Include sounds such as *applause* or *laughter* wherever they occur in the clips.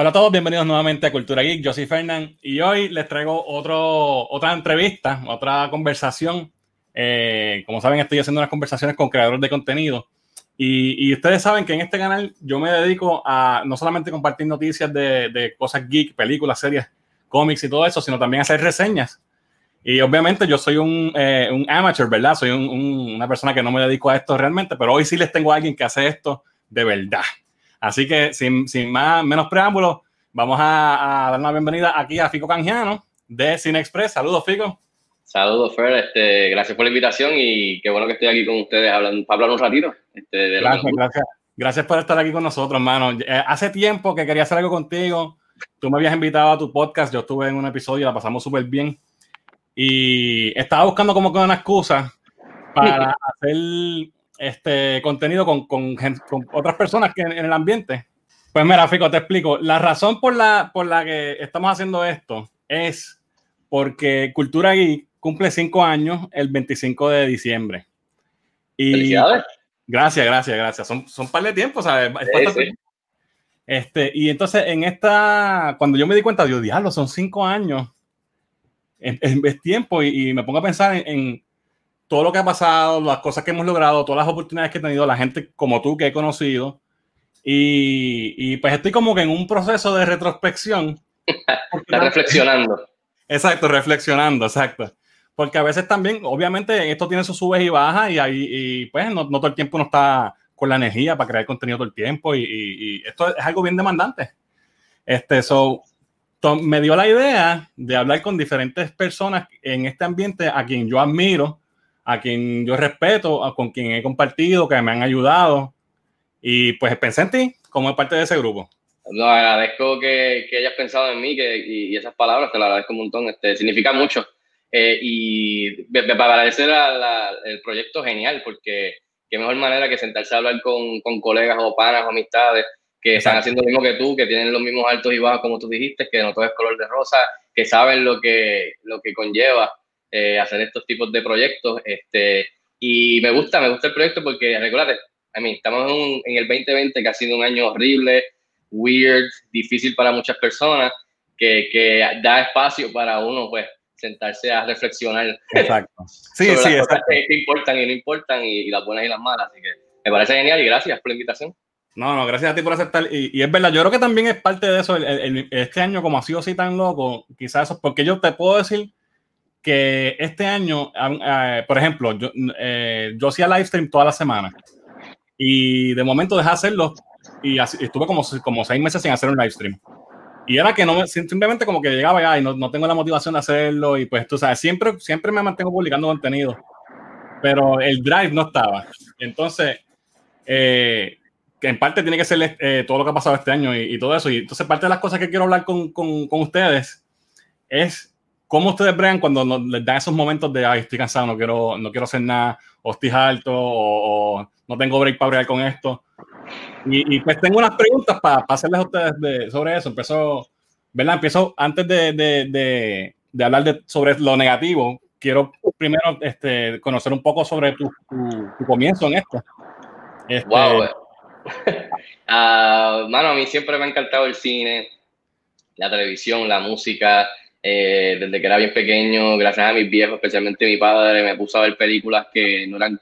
Hola a todos, bienvenidos nuevamente a Cultura Geek. Yo soy Fernán y hoy les traigo otro, otra entrevista, otra conversación. Eh, como saben, estoy haciendo unas conversaciones con creadores de contenido y, ustedes saben que en este canal yo me dedico a no solamente compartir noticias de, cosas geek, películas, series, cómics y todo eso, sino también hacer reseñas. Y obviamente yo soy un, eh, un amateur, ¿verdad? Soy una persona que no me dedico a esto realmente, pero hoy sí les tengo a alguien que hace esto de verdad. Así que sin, sin más, menos preámbulos, vamos a, dar una bienvenida aquí a Fico Canjiano de Cine Express. Saludos, Fico. Saludos, Fer. Este, gracias por la invitación y qué bueno que estoy aquí con ustedes hablando, para hablar un ratito. Este, gracias, gracias. Gracias por estar aquí con nosotros, hermano. Eh, hace tiempo que quería hacer algo contigo. Tú me habías invitado a tu podcast. Yo estuve en un episodio, la pasamos súper bien. Y estaba buscando como que una excusa para *laughs* hacer este contenido con, con, otras personas que en, el ambiente. Pues mira, Fico, te explico. La razón por la, por la que estamos haciendo esto es porque Cultura Geek cumple cinco años el 25 de diciembre. Y Felicidades. Gracias, gracias, gracias. Son, son par de tiempo, ¿sabes? Este, y entonces en esta, cuando yo me di cuenta, Dios, diablo, son cinco años. Es, es tiempo y, y, me pongo a pensar en todo lo que ha pasado, las cosas que hemos logrado, todas las oportunidades que he tenido, la gente como tú que he conocido. Y, pues estoy como que en un proceso de retrospección. *laughs* Está reflexionando. Exacto, reflexionando, exacto. Porque a veces también, obviamente, esto tiene sus subes y bajas y, ahí, y pues no, todo el tiempo uno está con la energía para crear contenido todo el tiempo y, y esto es algo bien demandante. Este, so, me dio la idea de hablar con diferentes personas en este ambiente a quien yo admiro, a quien yo respeto, con quien he compartido, que me han ayudado. Y pues pensé en ti como parte de ese grupo. No, agradezco que, que hayas pensado en mí que, y, esas palabras, te lo agradezco un montón, este, significa mucho. Eh, y me, parece el proyecto genial, porque qué mejor manera que sentarse a hablar con, con colegas o panas o amistades que están haciendo lo mismo que tú, que tienen los mismos altos y bajos como tú dijiste, que no todo es color de rosa, que saben lo que, lo que conlleva eh, hacer estos tipos de proyectos. Este, y me gusta, me gusta el proyecto porque, recuérdate, a mí, estamos en, en, el 2020 que ha sido un año horrible, weird, difícil para muchas personas, que, que da espacio para uno, pues, sentarse a reflexionar. Exacto. Sí, sobre sí, las cosas que, importan y no importan, y, las buenas y las malas. Así que me parece genial y gracias por la invitación. No, no, gracias a ti por aceptar. Y, y es verdad, yo creo que también es parte de eso. este año, como ha sido así tan loco, quizás eso, porque yo te puedo decir que este año, eh, por ejemplo, yo, eh, yo hacía live stream toda la semana y de momento dejé de hacerlo y estuve como, como seis meses sin hacer un live stream. Y era que no simplemente como que llegaba ya y no, no, tengo la motivación de hacerlo y pues tú sabes, siempre, siempre me mantengo publicando contenido, pero el drive no estaba. Entonces, eh, que en parte tiene que ser todo lo que ha pasado este año y, y, todo eso. Y entonces parte de las cosas que quiero hablar con, con, con ustedes es ¿Cómo ustedes bregan cuando les dan esos momentos de, ay, estoy cansado, no quiero, no quiero hacer nada, o estoy alto, o, no tengo break para bregar con esto? Y, pues tengo unas preguntas para hacerles a ustedes sobre eso. Empezó, ¿verdad? Empiezo antes de, de, de, hablar de, sobre lo negativo. Quiero primero este, conocer un poco sobre tu, tu, comienzo en esto. Este, wow. uh, *laughs* mano, a mí siempre me ha encantado el cine, la televisión, la música. Eh, desde que era bien pequeño, gracias a mis viejos, especialmente mi padre, me puso a ver películas que no eran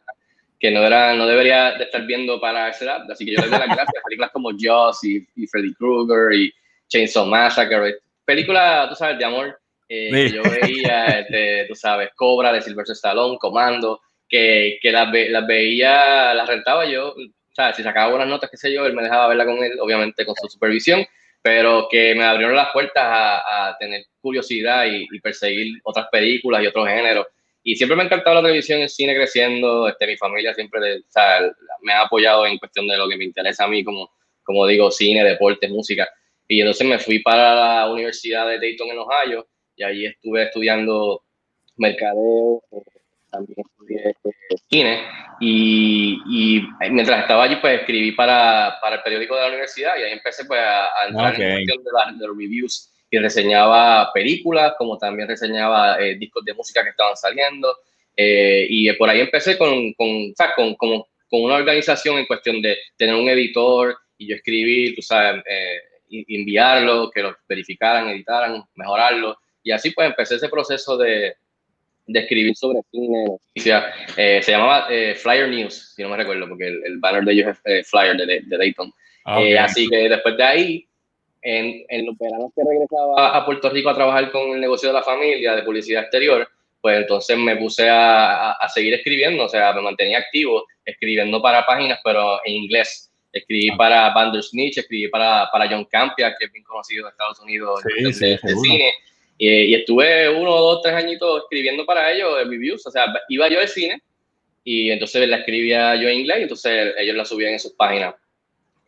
que no era, no debería de estar viendo para esa edad, así que yo le doy las gracias, películas como Joss y, Freddy Krueger y Chainsaw Massacre, películas, tú sabes, de amor, eh, que yo veía, este, tú sabes, Cobra de Sylvester Stallone, Comando, que, que las, las veía, las rentaba yo, o sea, si sacaba buenas notas, qué sé yo, él me dejaba verla con él, obviamente con su supervisión, pero que me abrieron las puertas a, tener curiosidad y, perseguir otras películas y otros géneros. Y siempre me ha encantado la televisión, el cine creciendo, este, mi familia siempre me ha apoyado en cuestión de lo que me interesa a mí, como, como digo, cine, deporte, música. Y entonces me fui para la Universidad de Dayton en Ohio y allí estuve estudiando mercadeo, también estudié eh, cine. Y, y, mientras estaba allí pues escribí para, para, el periódico de la universidad y ahí empecé pues a, entrar en cuestión de, los reviews y reseñaba películas como también reseñaba eh, discos de música que estaban saliendo. Eh, y por ahí empecé con, con, con, con, con, una organización en cuestión de tener un editor y yo escribir, tú sabes, enviarlo, que lo verificaran, editaran, mejorarlo. Y así pues empecé ese proceso de, de escribir sobre cine, noticias. Eh, se llamaba eh, Flyer News, si no me recuerdo, porque el, banner de ellos es eh, Flyer de, de Dayton. Ah, así que después de ahí, en, en, los veranos que regresaba a Puerto Rico a trabajar con el negocio de la familia de publicidad exterior, pues entonces me puse a, a, seguir escribiendo, o sea, me mantenía activo escribiendo para páginas, pero en inglés. Escribí ah. para Bandersnitch, escribí para, para John Campia, que es bien conocido en Estados Unidos de, cine. Y, estuve uno, dos, tres añitos escribiendo para ellos reviews. O sea, iba yo al cine y entonces la escribía yo en inglés y entonces ellos la subían en sus páginas.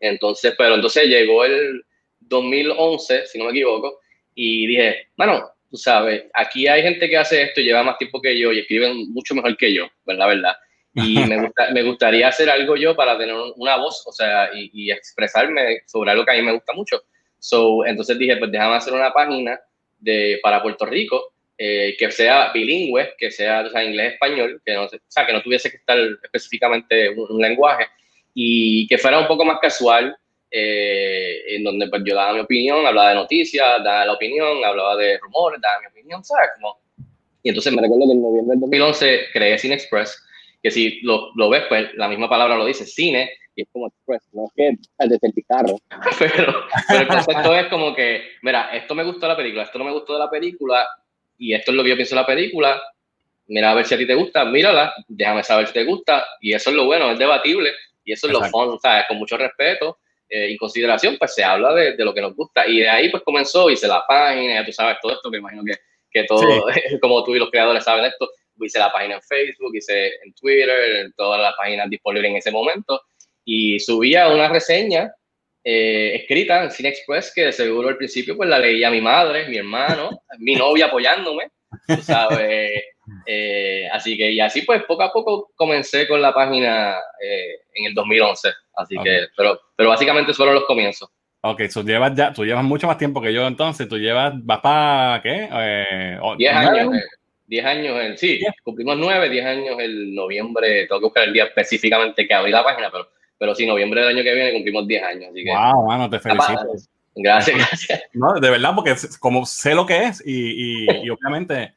Entonces, pero entonces llegó el 2011, si no me equivoco, y dije, bueno, tú sabes, aquí hay gente que hace esto y lleva más tiempo que yo y escriben mucho mejor que yo, pues la verdad. Y *laughs* me, me gustaría hacer algo yo para tener una voz, o sea, y, y, expresarme sobre algo que a mí me gusta mucho. So, entonces dije, pues déjame hacer una página de, para Puerto Rico eh, que sea bilingüe, que sea o sea, inglés-español, que no, o sea, que no tuviese que estar específicamente un, lenguaje y que fuera un poco más casual, eh, en donde pues, yo daba mi opinión, hablaba de noticias, daba la opinión, hablaba de rumores, daba mi opinión, ¿sabes? Como, y entonces me recuerdo que en noviembre del 2011 creé Cine Express, que si lo, lo ves, pues la misma palabra lo dice, cine, y es como Express, no es que desde el carro. *laughs* pero, pero el concepto es como que, mira, esto me gustó de la película, esto no me gustó de la película, y esto es lo que yo pienso de la película, mira a ver si a ti te gusta, mírala, déjame saber si te gusta, y eso es lo bueno, es debatible, y eso es lo fun, ¿sabes? Con mucho respeto eh, y consideración, pues se habla de, de, lo que nos gusta, y de ahí pues comenzó, hice la página, ya tú sabes todo esto, me imagino que, que todo, *laughs* como tú y los creadores saben esto, hice la página en Facebook, hice en Twitter, en todas las páginas disponibles en ese momento, y subía una reseña eh, escrita en Cine Express que seguro al principio pues la leía mi madre, mi hermano, *laughs* mi novia apoyándome, ¿sabes? Eh, así que y así pues poco a poco comencé con la página eh, en el 2011, así que, pero, pero básicamente fueron los comienzos. Ok, tú llevas ya, tú llevas mucho más tiempo que yo entonces, tú llevas, vas para, ¿qué? 10 años. 10 años, el, sí, cumplimos 9, 10 años el noviembre, tengo que buscar el día específicamente que abrí la página, pero pero sí, noviembre del año que viene cumplimos 10 años. Así que, wow, mano, te felicito. Gracias, gracias. No, de verdad, porque como sé lo que es y, y, *laughs* obviamente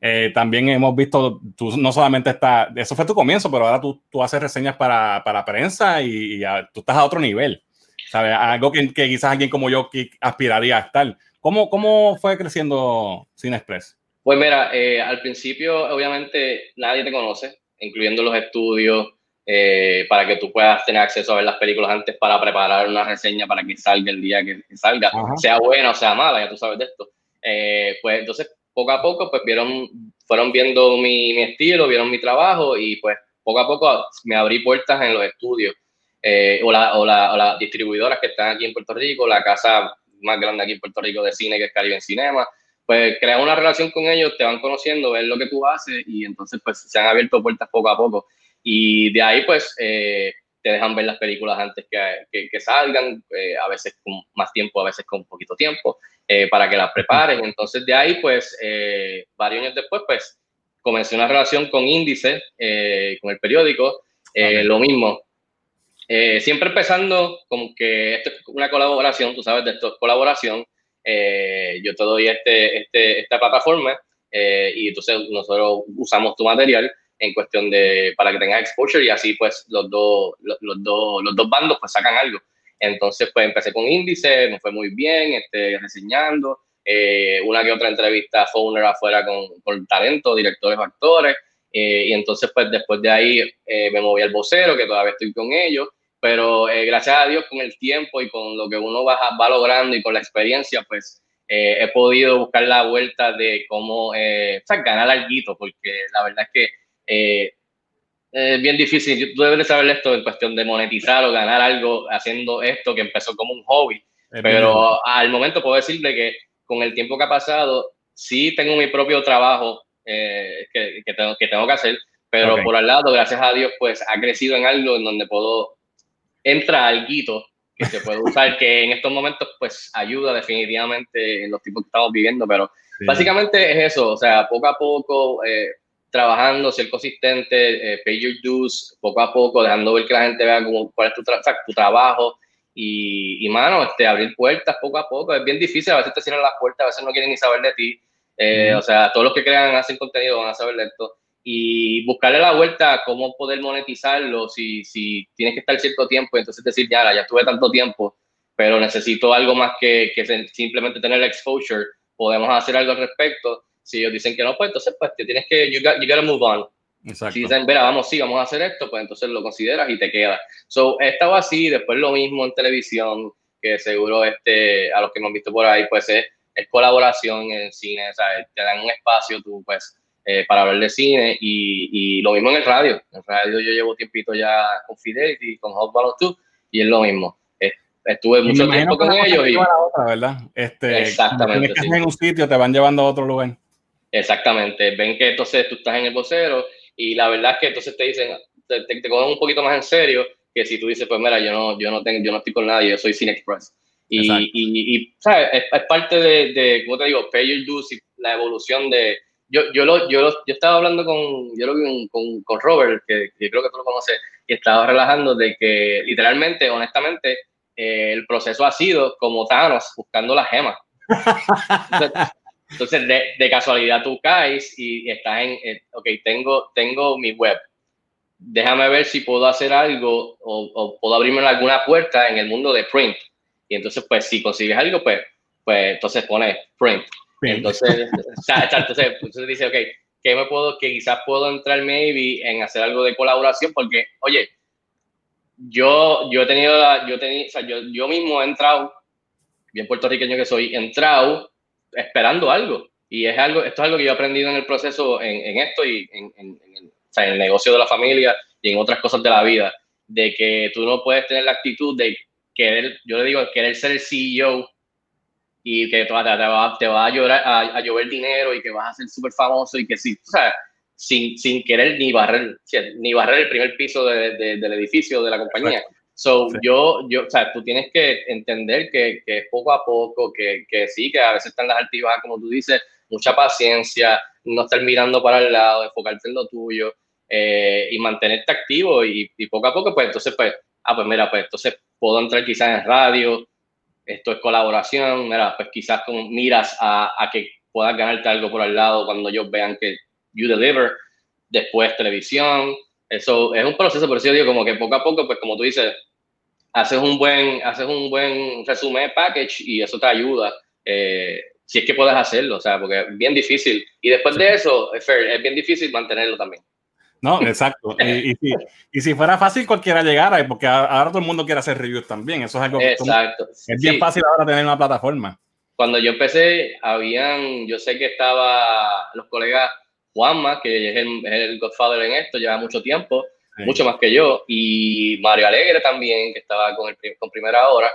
eh, también hemos visto, tú no solamente estás, eso fue tu comienzo, pero ahora tú, tú haces reseñas para, para prensa y, tú estás a otro nivel. ¿Sabes? Algo que, que, quizás alguien como yo aspiraría a estar. ¿Cómo, cómo fue creciendo Cine Express? Pues mira, eh, al principio obviamente nadie te conoce, incluyendo los estudios, eh, para que tú puedas tener acceso a ver las películas antes para preparar una reseña para que salga el día que, salga, sea buena o sea mala, ya tú sabes de esto. Eh, pues entonces, poco a poco, pues vieron, fueron viendo mi, mi, estilo, vieron mi trabajo y pues poco a poco me abrí puertas en los estudios eh, o, la, o, la, o, las distribuidoras que están aquí en Puerto Rico, la casa más grande aquí en Puerto Rico de cine que es Caribe en Cinema, pues creas una relación con ellos, te van conociendo, ven lo que tú haces y entonces pues se han abierto puertas poco a poco. Y de ahí, pues, eh, te dejan ver las películas antes que, que, salgan, eh, a veces con más tiempo, a veces con poquito tiempo, eh, para que las preparen. Entonces, de ahí, pues, varios años después, pues, comencé una relación con Índice, con el periódico, lo mismo. siempre empezando como que esto es una colaboración, tú sabes de esto, colaboración. yo te doy este, este, esta plataforma y entonces nosotros usamos tu material en cuestión de, para que tengas exposure y así pues los dos, los, dos, los dos bandos pues sacan algo. Entonces pues empecé con índice, me fue muy bien, este, reseñando, eh, una que otra entrevista Fowner afuera con, con talento, directores actores, eh, y entonces pues después de ahí eh, me moví al vocero, que todavía estoy con ellos, pero gracias a Dios con el tiempo y con lo que uno va, va logrando y con la experiencia pues he podido buscar la vuelta de cómo o sea, ganar algo, porque la verdad es que eh, es bien difícil. Tú debes saber esto en cuestión de monetizar o ganar algo haciendo esto que empezó como un hobby. pero al momento puedo decirle que con el tiempo que ha pasado, sí tengo mi propio trabajo eh, que, que, tengo, que tengo que hacer, pero por al lado, gracias a Dios, pues ha crecido en algo en donde puedo, entra algo que se puede usar, *laughs* que en estos momentos pues ayuda definitivamente en los tiempos que estamos viviendo, pero básicamente es eso, o sea, poco a poco eh, trabajando, ser consistente, eh, pay your dues, poco a poco, dejando ver que la gente vea cómo, cuál es tu, tu trabajo y, y mano, este, abrir puertas poco a poco. Es bien difícil, a veces te cierran las puertas, a veces no quieren ni saber de ti. Eh, o sea, todos los que crean, hacen contenido van a saber de esto. Y buscarle la vuelta a cómo poder monetizarlo, si, si tienes que estar cierto tiempo, entonces decir, ya, ya estuve tanto tiempo, pero necesito algo más que, que simplemente tener exposure, podemos hacer algo al respecto. Si ellos dicen que no, pues entonces pues te tienes que, you, got, you gotta move on. Exacto. Si dicen, verá, vamos, sí, vamos a hacer esto, pues entonces lo consideras y te queda. So, he estado así, después lo mismo en televisión, que seguro este, a los que hemos visto por ahí, pues es, es colaboración en cine, o sea, te dan un espacio tú, pues, eh, para hablar de cine y, y, lo mismo en el radio. En el radio yo llevo tiempito ya con Fidelity, con Hot Balance 2 y es lo mismo. Estuve mucho tiempo con ellos y... Otra, ¿verdad? Este, Exactamente. Que en un sitio, te van llevando a otro lugar. Exactamente. Ven que entonces tú estás en el vocero y la verdad es que entonces te dicen, te, te, cogen un poquito más en serio que si tú dices, pues mira, yo no, yo no, tengo, yo no estoy con nadie, yo soy Cine Express. Y, y, y, ¿sabes? Es, es, parte de, de, ¿cómo te digo? Pay your dues y la evolución de... Yo, yo, lo, yo, yo estaba hablando con, yo lo vi con, con Robert, que, que, creo que tú lo conoces, y estaba relajando de que literalmente, honestamente, eh, el proceso ha sido como Thanos buscando la gema. *laughs* Entonces, de, de, casualidad tú caes y estás en, eh, ok, tengo, tengo mi web. Déjame ver si puedo hacer algo o, o, puedo abrirme alguna puerta en el mundo de print. Y entonces, pues, si consigues algo, pues, pues entonces pones print. Entonces, *laughs* entonces, entonces dice, ok, ¿qué me puedo, que quizás puedo entrar maybe en hacer algo de colaboración? Porque, oye, yo, yo he tenido, yo, tenido, o sea, yo, yo mismo he entrado, bien puertorriqueño que soy, he entrado esperando algo. Y es algo, esto es algo que yo he aprendido en el proceso, en, en esto y en, en, o sea, en el negocio de la familia y en otras cosas de la vida, de que tú no puedes tener la actitud de querer, yo le digo, querer ser el CEO y que te, va, te va, te va a, llorar, a, a, llover dinero y que vas a ser súper famoso y que sí, o sea, sin, sin querer ni barrer, ni barrer el primer piso de, de, del edificio de la compañía. So, sí. yo, yo, o sea, tú tienes que entender que, que poco a poco, que, que, sí, que a veces están las altivas, como tú dices, mucha paciencia, no estar mirando para el lado, enfocarte en lo tuyo eh, y mantenerte activo y, y, poco a poco, pues entonces, pues, ah, pues mira, pues entonces puedo entrar quizás en radio, esto es colaboración, mira, pues quizás con miras a, a que puedas ganarte algo por al lado cuando ellos vean que you deliver, después televisión, eso es un proceso, por eso yo digo como que poco a poco, pues como tú dices, haces un buen, haces un buen resumen package y eso te ayuda. Eh, si es que puedes hacerlo, o sea, porque es bien difícil. Y después de eso, es, bien difícil mantenerlo también. No, exacto. *laughs* y, y, si, y, si, fuera fácil, cualquiera llegara, porque ahora todo el mundo quiere hacer reviews también. Eso es algo que exacto. es bien sí. fácil ahora tener una plataforma. Cuando yo empecé, habían, yo sé que estaba los colegas Juanma, que es el, es el Godfather en esto, lleva mucho tiempo, sí. mucho más que yo, y Mario Alegre también, que estaba con, el, con Primera Hora.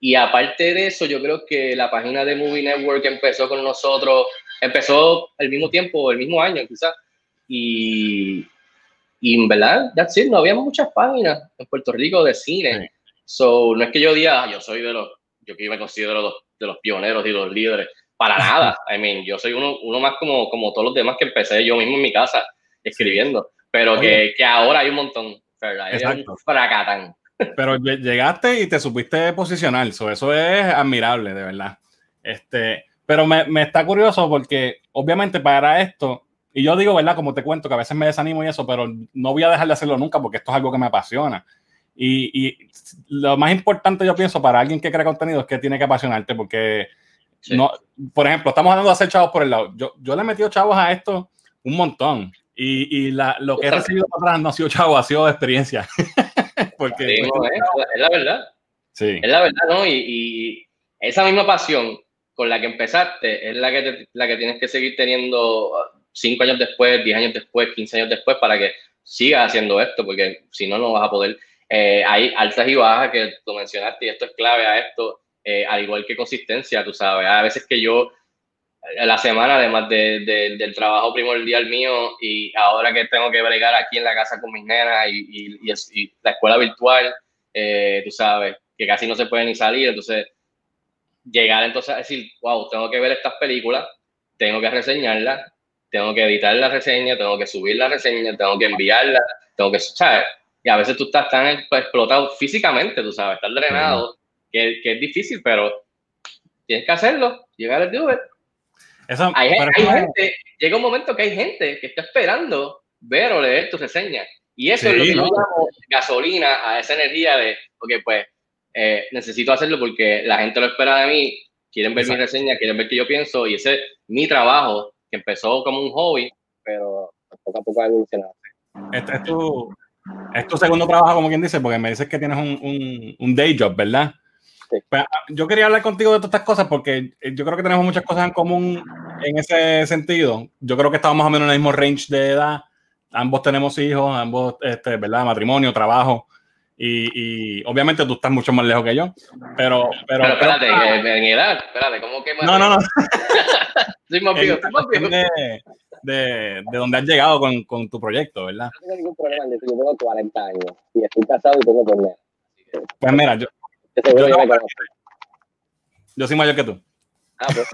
Y aparte de eso, yo creo que la página de Movie Network empezó con nosotros, empezó el mismo tiempo, el mismo año quizás, y, y en verdad, that's it, no había muchas páginas en Puerto Rico de cine. Sí. So, no es que yo diga, ah, yo soy de los, yo que me considero los, de los pioneros y los líderes, para nada. *laughs* I mean, yo soy uno, uno más como, como todos los demás que empecé yo mismo en mi casa escribiendo, pero que, que ahora hay un montón, ¿verdad? Hay un fracatán. *laughs* Pero llegaste y te supiste posicionar, so, eso es admirable, de verdad. Este, pero me, me, está curioso porque obviamente para esto, y yo digo, ¿verdad? Como te cuento, que a veces me desanimo y eso, pero no voy a dejar de hacerlo nunca porque esto es algo que me apasiona. Y, y lo más importante, yo pienso, para alguien que crea contenido es que tiene que apasionarte porque Sí. No, por ejemplo, estamos hablando de hacer chavos por el lado. Yo, yo le he metido chavos a esto un montón. Y, y la, lo que he recibido para atrás no ha sido chavo, ha sido experiencia. *laughs* Porque, sí, no, es, es, la verdad. Sí. Es la verdad, ¿no? Y, y, esa misma pasión con la que empezaste es la que, te, la que tienes que seguir teniendo cinco años después, diez años después, quince años después para que sigas haciendo esto, porque si no, no vas a poder. Eh, hay altas y bajas que tú mencionaste y esto es clave a esto eh, al igual que consistencia, tú sabes. A veces que yo, la semana, además de, de, del trabajo primordial mío, y ahora que tengo que bregar aquí en la casa con mis nenas y, y, y la escuela virtual, eh, tú sabes, que casi no se puede ni salir, entonces llegar entonces a decir, wow, tengo que ver estas películas, tengo que reseñarlas, tengo que editar la reseña, tengo que subir la reseña, tengo que enviarla, tengo que, ¿sabes? y a veces tú estás tan explotado físicamente, tú sabes, estás drenado, que, que, es difícil, pero tienes que hacerlo, llegar al Uber. Eso, hay, gente, llega un momento que hay gente que está esperando ver o leer tu reseña. Y eso es lo que yo llamo gasolina a esa energía de, porque pues eh, necesito hacerlo porque la gente lo espera de mí, quieren ver mi reseña, quieren ver qué yo pienso, y ese es mi trabajo, que empezó como un hobby, pero poco a poco ha evolucionado. Este es tu, es tu segundo trabajo, como quien dice, porque me dices que tienes un, un, un day job, ¿verdad? Pues, ah, yo quería hablar contigo de todas estas cosas porque eh, yo creo que tenemos muchas cosas en común en ese sentido. Yo creo que estamos más o menos en el mismo range de edad. Ambos tenemos hijos, ambos, este, ¿verdad? Matrimonio, trabajo. Y, y, obviamente tú estás mucho más lejos que yo. Pero, pero, pero espérate, en edad, espérate, ¿cómo que más? No, no, no. *laughs* Soy más viejo, de, de, de, donde has llegado con, con, tu proyecto, ¿verdad? No tengo ningún problema, yo tengo 40 años y estoy casado y tengo problemas. Pues mira, yo, yo, soy mayor que tú. Ah, pues.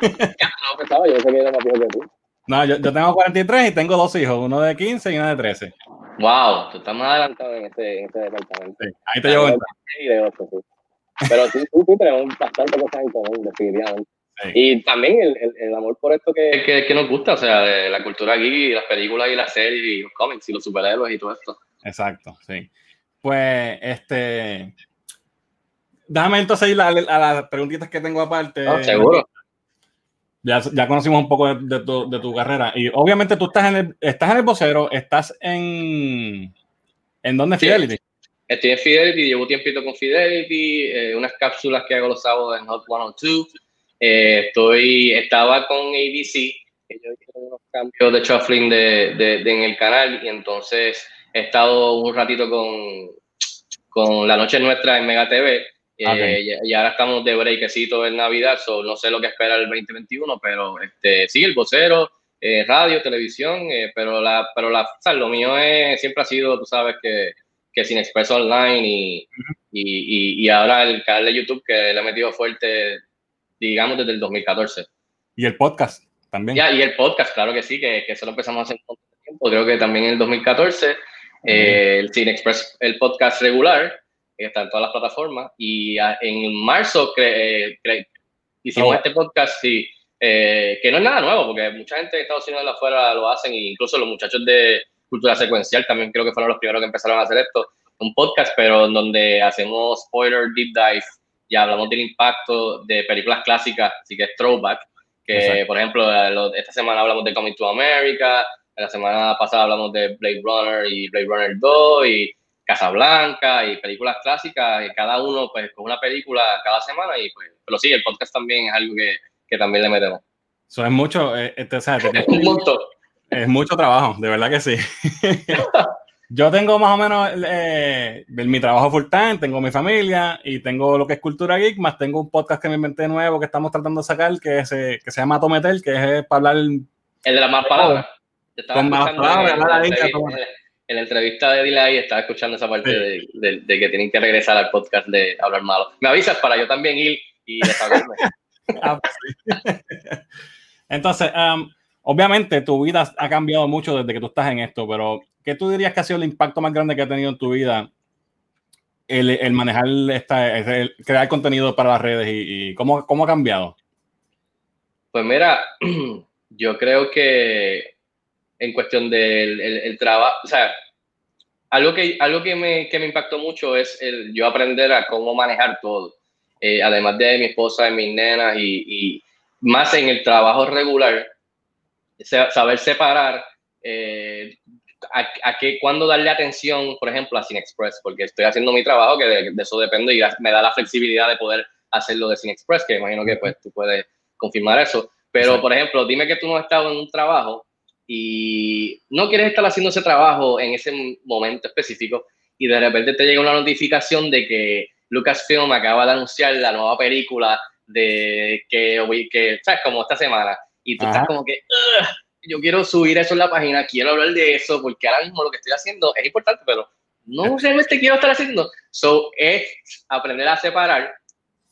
*laughs* no pensaba, yo sé que era más viejo que tú. No, yo, yo, tengo 43 y tengo dos hijos, uno de 15 y uno de 13. Wow, tú estás más adelantado en este, en este departamento. Sí, ahí te llevo. Pero sí, tú, tú tenemos bastante cosas en común, definitivamente. Sí. Y también el, el, el, amor por esto que, que, que, nos gusta, o sea, de la cultura aquí, las películas y las series y los cómics y los superhéroes y todo esto. Exacto, sí. Pues, este, Déjame entonces ir a, las preguntitas que tengo aparte. Seguro. Ya, ya, conocimos un poco de, tu, de, tu, carrera. Y obviamente tú estás en el, estás en el vocero, estás en. ¿En dónde Fidelity? Estoy en Fidelity, llevo tiempito con Fidelity, eh, unas cápsulas que hago los sábados en Hot 102. Eh, estoy, estaba con ABC, que yo hice unos cambios de shuffling de, de, en el canal y entonces he estado un ratito con, con La Noche Nuestra en Mega TV eh, y, ahora estamos de breakcito en Navidad, so no sé lo que espera el 2021, pero este, sí, el vocero, eh, radio, televisión, eh, pero, la, pero la, lo mío es, siempre ha sido, tú sabes, que, que Sin Expreso Online y, y, y, ahora el canal de YouTube que le he metido fuerte, digamos, desde el 2014. ¿Y el podcast también? Ya, y el podcast, claro que sí, que, que eso lo empezamos a hacer un tiempo, creo que también en el 2014, el Sin Express, el podcast regular, está en todas las plataformas. Y en marzo cre, eh, hicimos oh. este podcast, sí, eh, que no es nada nuevo, porque mucha gente de Estados Unidos de afuera lo hacen, e incluso los muchachos de Cultura Secuencial también creo que fueron los primeros que empezaron a hacer esto. Un podcast, pero en donde hacemos spoiler deep dive y hablamos del impacto de películas clásicas, así que es throwback. Que, por ejemplo, esta semana hablamos de Coming to America, la semana pasada hablamos de Blade Runner y Blade Runner 2 y Casablanca y películas clásicas, y cada uno pues con una película cada semana y pues, pero sí, el podcast también es algo que, que también le metemos. Eso es mucho, eh, este, es un. Es mucho trabajo, de verdad que sí. *laughs* Yo tengo más o menos eh, mi trabajo full time, tengo mi familia y tengo lo que es Cultura Geek, más tengo un podcast que me inventé nuevo que estamos tratando de sacar, que, es, eh, que se llama Tometel, que es para hablar... El de las más palabras. Con más palabras, en la entrevista de Delay estaba escuchando esa parte de, de, que tienen que regresar al podcast de hablar malo. Me avisas para yo también ir y desahogarme. *laughs* Ah, pues *laughs* Entonces, um, obviamente tu vida ha cambiado mucho desde que tú estás en esto, pero ¿qué tú dirías que ha sido el impacto más grande que ha tenido en tu vida el, el manejar esta, el crear contenido para las redes y, y cómo, cómo ha cambiado? Pues mira, *clears throat* yo creo que en cuestión del el, trabajo, o sea, algo que, algo que me, que me impactó mucho es el yo aprender a cómo manejar todo, eh, además de mi esposa, de mis nenas y, y, más en el trabajo regular, saber separar eh, a, a qué, cuándo darle atención, por ejemplo, a Cine Express, porque estoy haciendo mi trabajo, que de, eso depende y me da la flexibilidad de poder hacerlo de Cine Express, que imagino que pues tú puedes confirmar eso. Pero, por ejemplo, dime que tú no has estado en un trabajo y no quieres estar haciendo ese trabajo en ese momento específico y de repente te llega una notificación de que Lucasfilm acaba de anunciar la nueva película de que, que ¿sabes? Como esta semana. Y tú estás como que, yo quiero subir eso en la página, quiero hablar de eso, porque ahora mismo lo que estoy haciendo es importante, pero no realmente quiero estar haciendo. So, es aprender a separar.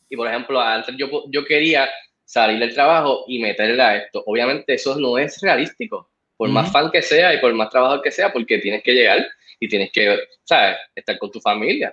Y por ejemplo, antes yo, yo quería salir del trabajo y meterle a esto. Obviamente eso no es realístico por más fan que sea y por más trabajador que sea, porque tienes que llegar y tienes que, ¿sabes? Estar con tu familia.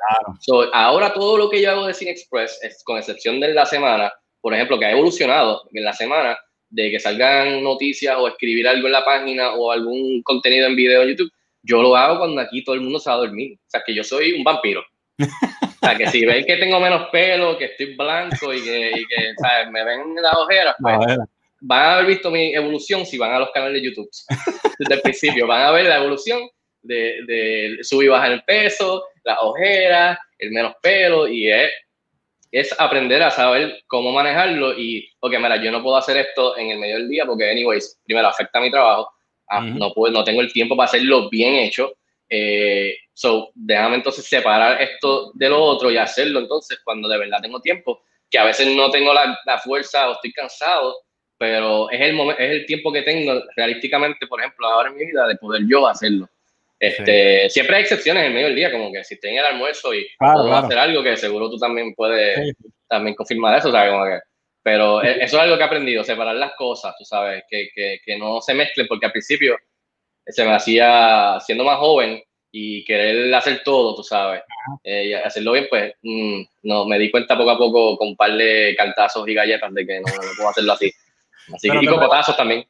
ahora todo lo que yo hago de Cine Express, es, con excepción de la semana, por ejemplo, que ha evolucionado en la semana, de que salgan noticias o escribir algo en la página o algún contenido en video en YouTube, yo lo hago cuando aquí todo el mundo se va a dormir. O sea, que yo soy un vampiro. *laughs* O sea, que si ven que tengo menos pelo, que estoy blanco y que, y que ¿sabes? me ven las ojeras, pues van a haber visto mi evolución si van a los canales de YouTube. *laughs* Desde el principio, van a ver la evolución de, de subir y bajar el peso, las ojeras, el menos pelo y es, es aprender a saber cómo manejarlo y, porque mira, yo no puedo hacer esto en el medio del día porque, anyways, primero afecta a mi trabajo, ah, no, puedo, no tengo el tiempo para hacerlo bien hecho. Eh, so, déjame entonces separar esto de lo otro y hacerlo entonces cuando de verdad tengo tiempo, que a veces no tengo la, la fuerza o estoy cansado, pero es el, momento, es el tiempo que tengo realísticamente, por ejemplo, ahora en mi vida, de poder yo hacerlo. Este, Siempre hay excepciones en medio del día, como que si estoy en el almuerzo y puedo hacer algo que seguro tú también puedes también confirmar eso, ¿sabes? Como que, pero e, eso es algo que he aprendido, separar las cosas, tú sabes, que, que, que no se mezclen, porque al principio se me hacía, siendo más joven y querer hacer todo, tú sabes, eh, y hacerlo bien, pues mm, no, me di cuenta poco a poco con un par de cantazos y galletas de que no, no puedo hacerlo así. Así que, y copotazos también.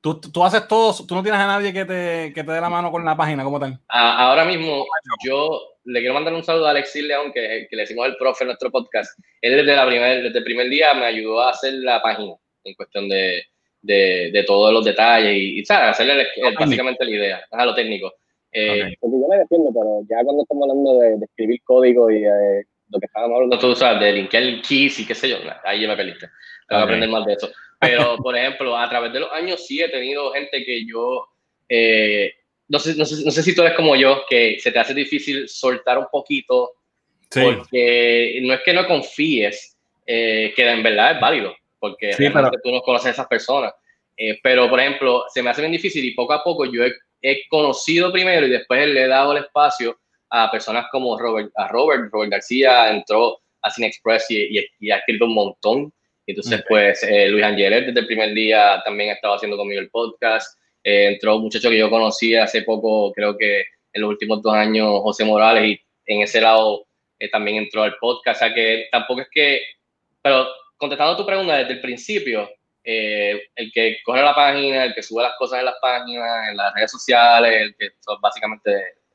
Tú, tú, haces todo, tú no tienes a nadie que te, que te dé la mano con la página, ¿cómo tal? ahora mismo, yo le quiero mandar un saludo a Alexis León, que, que le decimos el profe en nuestro podcast. Él desde, la primer, desde el primer día me ayudó a hacer la página en cuestión de, de, de todos los detalles y, ¿sabes? hacerle básicamente la idea, a lo técnico. Eh, Porque yo me defiendo, pero ya cuando estamos hablando de, escribir código y eh, lo que estábamos hablando, tú sabes, de linkear keys y qué sé yo, ahí ya me perdiste. Tengo que aprender más de eso. Pero, por ejemplo, a través de los años sí he tenido gente que yo, eh, no, sé, no, sé, no, sé, si tú eres como yo, que se te hace difícil soltar un poquito, porque no es que no confíes, eh, que en verdad es válido, porque realmente tú no conoces a esas personas. Eh, pero, por ejemplo, se me hace bien difícil y poco a poco yo he, he conocido primero y después le he dado el espacio a personas como Robert, a Robert, Robert García entró a Cine Express y, y, y ha escrito un montón entonces, pues eh, Luis Angeler desde el primer día también estaba haciendo conmigo el podcast. Eh, entró un muchacho que yo conocí hace poco, creo que en los últimos dos años, José Morales, y en ese lado eh, también entró al podcast. O sea que tampoco es que, pero contestando tu pregunta desde el principio, el que corre la página, el que sube las cosas en las páginas, en las redes sociales, el que básicamente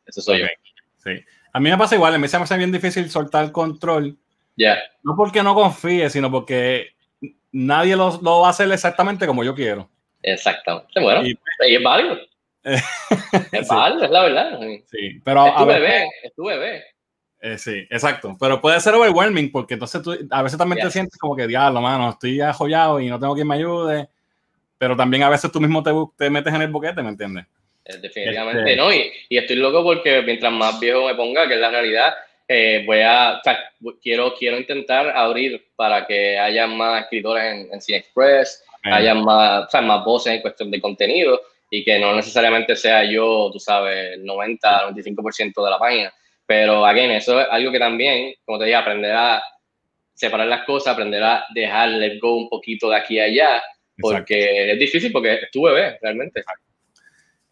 eso soy yo. Sí. A mí me pasa igual, a mí se me hace bien difícil soltar el control. Ya. No porque no confíe, sino porque nadie lo, lo, va a hacer exactamente como yo quiero. Exactamente. Bueno, y, es válido. *laughs* es válido, es la verdad. Sí, pero es tu bebé, es tu bebé. Eh, sí, exacto. Pero puede ser overwhelming porque entonces tú a veces también te sientes como que, diablo, mano, estoy ajollado y no tengo quien me ayude. Pero también a veces tú mismo te, te metes en el boquete, ¿me entiendes? Eh, definitivamente este no. Y, y, estoy loco porque mientras más viejo me ponga, que es la realidad, eh, voy a, o sea, quiero, quiero intentar abrir para que haya más escritores en, en Cine Express, haya más, o sea, más voces en cuestión de contenido y que no necesariamente sea yo, tú sabes, el 90, 95% de la página. Pero, again, eso es algo que también, como te dije, aprender a separar las cosas, aprender a dejar let go un poquito de aquí a allá, porque es difícil porque es tu bebé, realmente.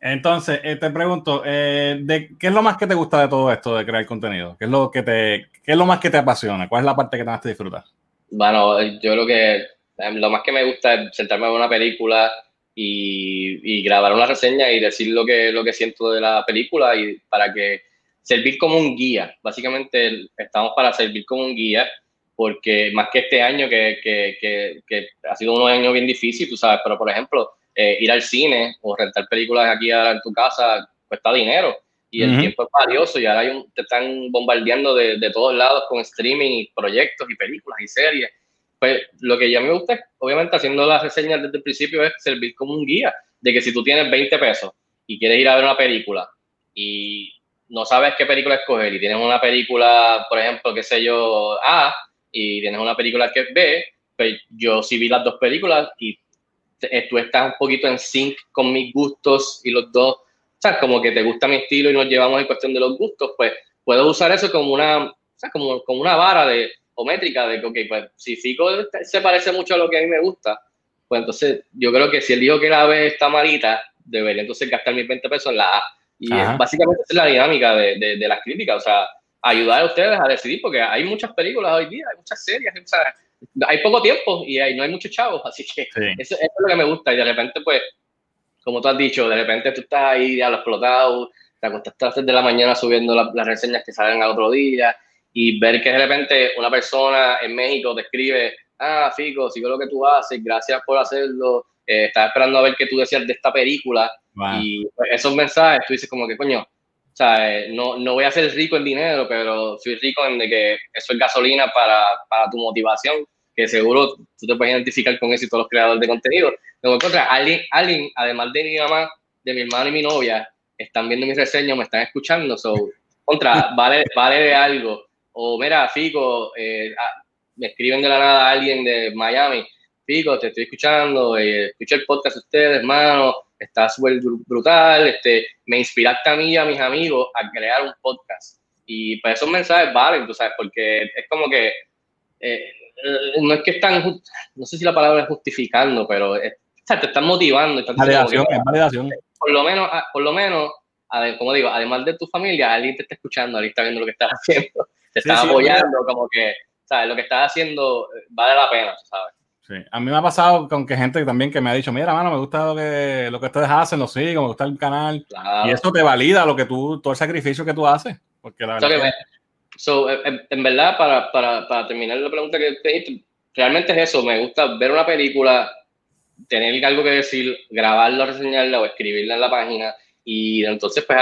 Entonces, eh, te pregunto, eh, de, ¿qué es lo más que te gusta de todo esto de crear contenido? ¿Qué es lo que te, qué es lo más que te apasiona? ¿Cuál es la parte que más te disfrutas? Bueno, yo creo que em, lo más que me gusta es sentarme a una película y, y, grabar una reseña y decir lo que, lo que siento de la película y para que servir como un guía. Básicamente estamos para servir como un guía porque más que este año que, que, que, que ha sido un año bien difícil, tú sabes, pero por ejemplo, eh, ir al cine o rentar películas aquí en tu casa cuesta dinero y el tiempo es valioso y ahora hay un, te están bombardeando de, de, todos lados con streaming y proyectos y películas y series. Pues lo que ya me gusta, obviamente haciendo las reseñas desde el principio, es servir como un guía de que si tú tienes 20 pesos y quieres ir a ver una película y no sabes qué película escoger y tienes una película, por ejemplo, qué sé yo, A y tienes una película que es B, pues yo sí vi las dos películas y eh, tú estás un poquito en sync con mis gustos y los dos, o sea, como que te gusta mi estilo y nos llevamos en cuestión de los gustos, pues puedo usar eso como una, o sea, como, como una vara de, o métrica de que, ok, pues si Fico se parece mucho a lo que a mí me gusta, pues entonces yo creo que si él dijo que la B está malita, debería entonces gastar mis 20 pesos en la A. Y básicamente es la dinámica de, de, las críticas, o sea, ayudar a ustedes a decidir, porque hay muchas películas hoy día, hay muchas series, hay poco tiempo y hay, no hay muchos chavos, así que eso, es lo que me gusta. Y de repente, pues, como tú has dicho, de repente tú estás ahí ya lo explotado, te acostaste a las 3 de la mañana subiendo las reseñas que salen al otro día y ver que de repente una persona en México te escribe, ah, Fico, sigo lo que tú haces, gracias por hacerlo, eh, estaba esperando a ver qué tú decías de esta película y pues, esos mensajes, tú dices como que, coño, o sea, eh, no, no voy a ser rico en dinero, pero soy rico en de que eso es gasolina para, para tu motivación, que seguro tú te puedes identificar con eso y todos los creadores de contenido. Pero contra alguien, alguien, además de mi mamá, de mi hermano y mi novia, están viendo mis reseñas, me están escuchando, so, *laughs* contra, vale, vale de algo. O mira, Fico, eh, ah, me escriben de la nada alguien de Miami, Fico, te estoy escuchando, eh, escuché el podcast de ustedes, hermano, está súper brutal, este, me inspiraste a mí y a mis amigos a crear un podcast. Y pues esos mensajes valen, tú sabes, porque es como que, eh, no es que están, no sé si la palabra es justificando, pero te están motivando. Están validación, es validación. Por lo menos, ah, por lo menos, como digo, además de tu familia, alguien te está escuchando, alguien está viendo lo que estás *laughs* haciendo, te está apoyando, como que, ¿sabes? Lo que estás haciendo eh, vale la pena, ¿sabes? Sí. A mí me ha pasado con que gente también que me ha dicho, mira, mano, me gusta lo que, lo que ustedes hacen, lo sigo, me gusta el canal. Y eso te valida lo que tú, todo el sacrificio que tú haces. Porque la verdad so, en, verdad, para, para, para, terminar la pregunta que te realmente es eso, me gusta ver una película, tener algo que decir, grabarla, reseñarla o escribirla en la página y entonces pues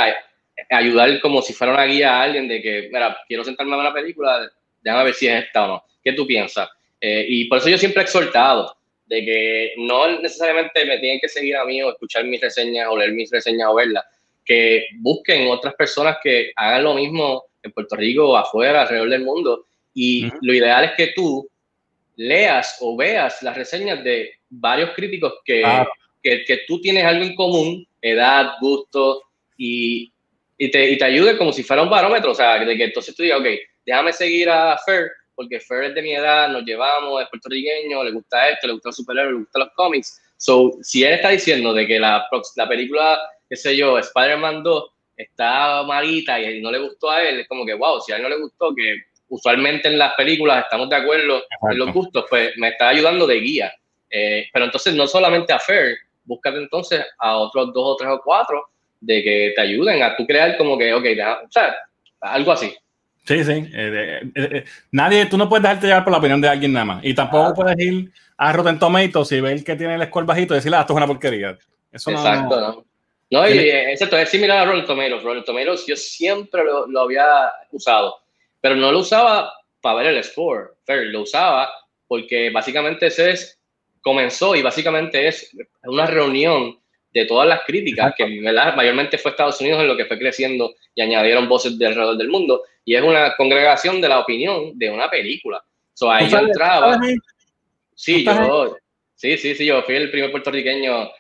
ayudar como si fuera una guía a alguien de que, mira, quiero sentarme a ver la película, déjame ver si es esta o no. ¿Qué tú piensas? Eh, y por eso yo siempre he exhortado de que no necesariamente me tienen que seguir a mí o escuchar mis reseñas o leer mis reseñas o verlas, que busquen otras personas que hagan lo mismo en Puerto Rico afuera, alrededor del mundo. Y lo ideal es que tú leas o veas las reseñas de varios críticos que, que, que, tú tienes algo en común, edad, gusto, y, y, te, y te ayude como si fuera un barómetro. O sea, de que entonces tú digas, ok, déjame seguir a Fer porque Fer es de mi edad, nos llevamos, es puertorriqueño, le gusta esto, le gusta los superhéroes, le gustan los cómics. So, si él está diciendo de que la, la película, qué sé yo, Spider-Man 2 está malita y no le gustó a él, es como que, wow, si a él no le gustó, que usualmente en las películas estamos de acuerdo en los gustos, pues me está ayudando de guía. Eh, pero entonces no solamente a Fer, búscate entonces a otros dos o tres o cuatro de que te ayuden a tú crear como que, ok, o sea, algo así. Sí, sí. Eh, eh, eh, nadie, tú no puedes dejarte llevar por la opinión de alguien nada más. Y tampoco ah. puedes ir a Rotten Tomatoes y ver que tiene el score bajito y decirle, ah, esto es una porquería. Eso Exacto, ¿no? No, y exacto, es similar a Rotten Tomatoes. Rotten Tomatoes yo siempre lo, lo, había usado, pero no lo usaba para ver el score, lo usaba porque básicamente ese es, comenzó y básicamente es una reunión de todas las críticas, que mayormente fue Estados Unidos en lo que fue creciendo y añadieron voces de alrededor del mundo, y es una congregación de la opinión de una película. So, ahí yo entraba. Sí, yo, sí, sí, sí, yo fui el primer puertorriqueño eh,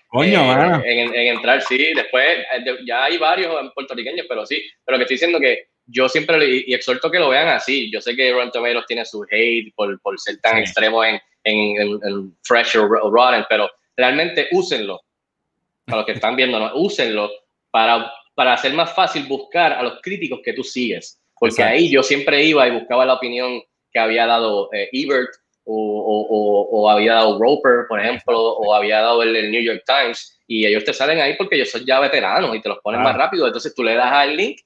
en, entrar, sí, después eh, ya hay varios puertorriqueños, pero sí, pero que estoy diciendo que yo siempre y exhorto que lo vean así. Yo sé que Rotten Tomatoes tiene su hate por, por ser tan extremo en, en, en, Fresh o Rotten, pero realmente úsenlo para los que están viendo, ¿no? úsenlo para, para hacer más fácil buscar a los críticos que tú sigues. Porque ahí yo siempre iba y buscaba la opinión que había dado eh, Ebert o, o, o, había dado Roper, por ejemplo, o había dado el, New York Times. Y ellos te salen ahí porque ellos son ya veteranos y te los ponen más rápido. Entonces tú le das al link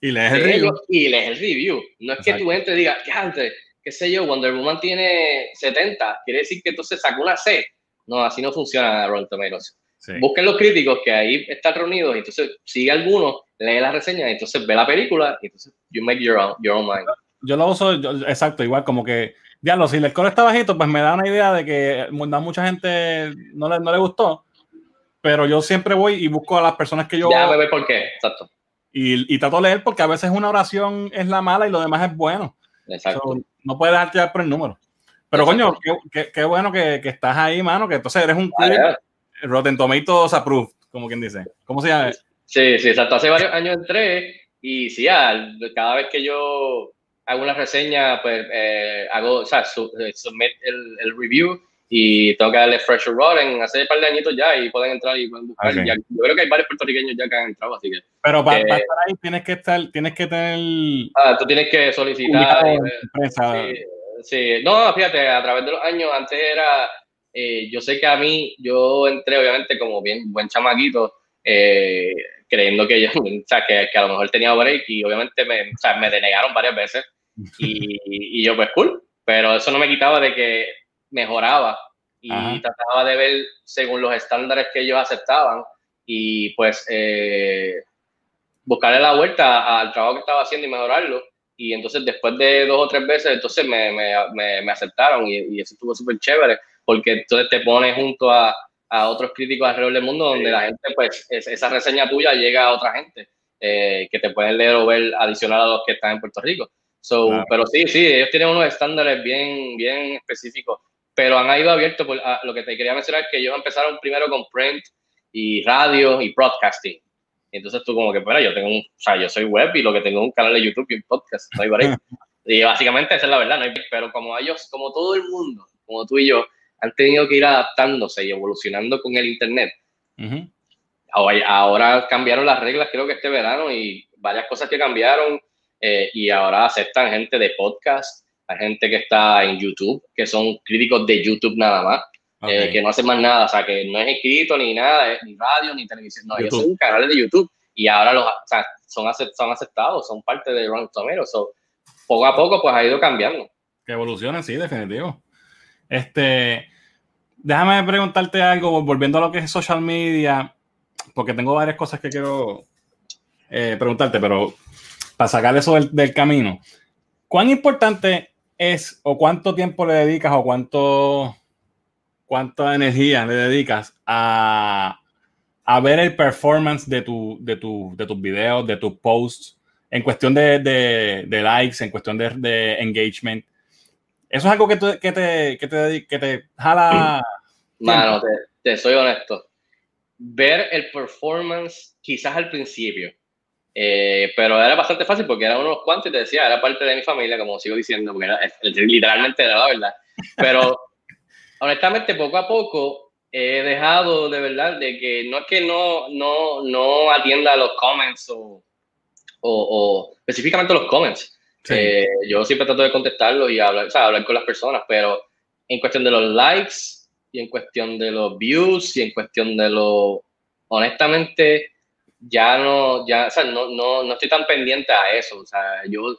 y lees el review. Y lees el review. No es que tú entres y digas, ¿qué antes? ¿Qué sé yo? Wonder Woman tiene 70. Quiere decir que entonces sacó una C. No, así no funciona Rotten Tomatoes. Busquen los críticos que ahí están reunidos y entonces sigue alguno, lee las reseñas entonces ve la película y entonces you make your own, your own mind. Yo lo uso, exacto, igual como que, diablo, si el score está bajito, pues me da una idea de que a mucha gente no le, no le gustó, pero yo siempre voy y busco a las personas que yo... Ya ve por qué, exacto. Y, y, trato de leer porque a veces una oración es la mala y lo demás es bueno. Exacto. no puedes dejarte llevar por el número. Pero coño, qué, qué, bueno que, que, estás ahí, mano, que entonces eres un... Rotten Tomatoes approved, como quien dice. ¿Cómo se llama? Sí, sí, exacto. Hace varios años entré y sí, cada vez que yo hago una reseña, pues eh, hago, o sea, su, eh, submit el, el, review y tengo que darle fresh roll hace un par de añitos ya y pueden entrar y pueden buscar. yo creo que hay varios puertorriqueños ya que han entrado, así que. Pero para, estar ahí tienes que estar, tienes que tener. Ah, tú tienes que solicitar. sí, sí, no, fíjate, a través de los años, antes era. Eh, yo sé que a mí, yo entré obviamente como bien buen chamaquito, eh, creyendo que yo, *laughs* o sea, que, que, a lo mejor tenía break y obviamente me, o sea, me denegaron varias veces y, y yo pues cool, pero eso no me quitaba de que mejoraba y trataba de ver según los estándares que ellos aceptaban y pues eh, buscarle la vuelta al trabajo que estaba haciendo y mejorarlo. Y entonces después de dos o tres veces, entonces me, me, me, aceptaron y, y, eso estuvo súper chévere porque entonces te pones junto a, a, otros críticos alrededor del mundo donde la gente, pues esa reseña tuya llega a otra gente eh, que te pueden leer o ver adicional a los que están en Puerto Rico. So, Pero sí, sí, ellos tienen unos estándares bien, bien específicos pero han ido abierto. Por, lo que te quería mencionar es que ellos empezaron primero con print y radio y broadcasting. Entonces tú como que, pero yo tengo un, o sea, yo soy web y lo que tengo es un canal de YouTube y un podcast, no hay *laughs* Y básicamente esa es la verdad, no hay, pero como ellos, como todo el mundo, como tú y yo, han tenido que ir adaptándose y evolucionando con el Internet. ahora, cambiaron las reglas, creo que este verano, y varias cosas que cambiaron, eh, y ahora aceptan gente de podcast, hay gente que está en YouTube, que son críticos de YouTube nada más, eh, que no hacen más nada, o sea, que no es escrito ni nada, ni radio, ni televisión, no, ellos son canales de YouTube y ahora los, o sea, son, son aceptados, son parte de Ron Tomero, so, poco a poco pues ha ido cambiando. Que evoluciona, sí, definitivo. Este, déjame preguntarte algo, volviendo a lo que es social media, porque tengo varias cosas que quiero eh, preguntarte, pero para sacar eso del, del camino, ¿cuán importante es o cuánto tiempo le dedicas o cuánto cuánta energía le dedicas a, a ver el performance de, tu, de, tu, de tus videos, de tus posts, en cuestión de, de, likes, en cuestión de, engagement. Eso es algo que, te, que, te, que, te, que te jala. Mano, te, te soy honesto. Ver el performance quizás al principio eh, pero era bastante fácil porque era unos cuantos y te decía, era parte de mi familia, como sigo diciendo, porque era, literalmente era la verdad. Pero *laughs* honestamente, poco a poco he dejado de verdad de que no es que no, no, no atienda los comments o, o, específicamente los comments. Eh, yo siempre trato de contestarlos y hablar, o sea, hablar con las personas, pero en cuestión de los likes y en cuestión de los views y en cuestión de lo, honestamente, ya no, ya, o sea, no, no, no estoy tan pendiente a eso. O sea, yo,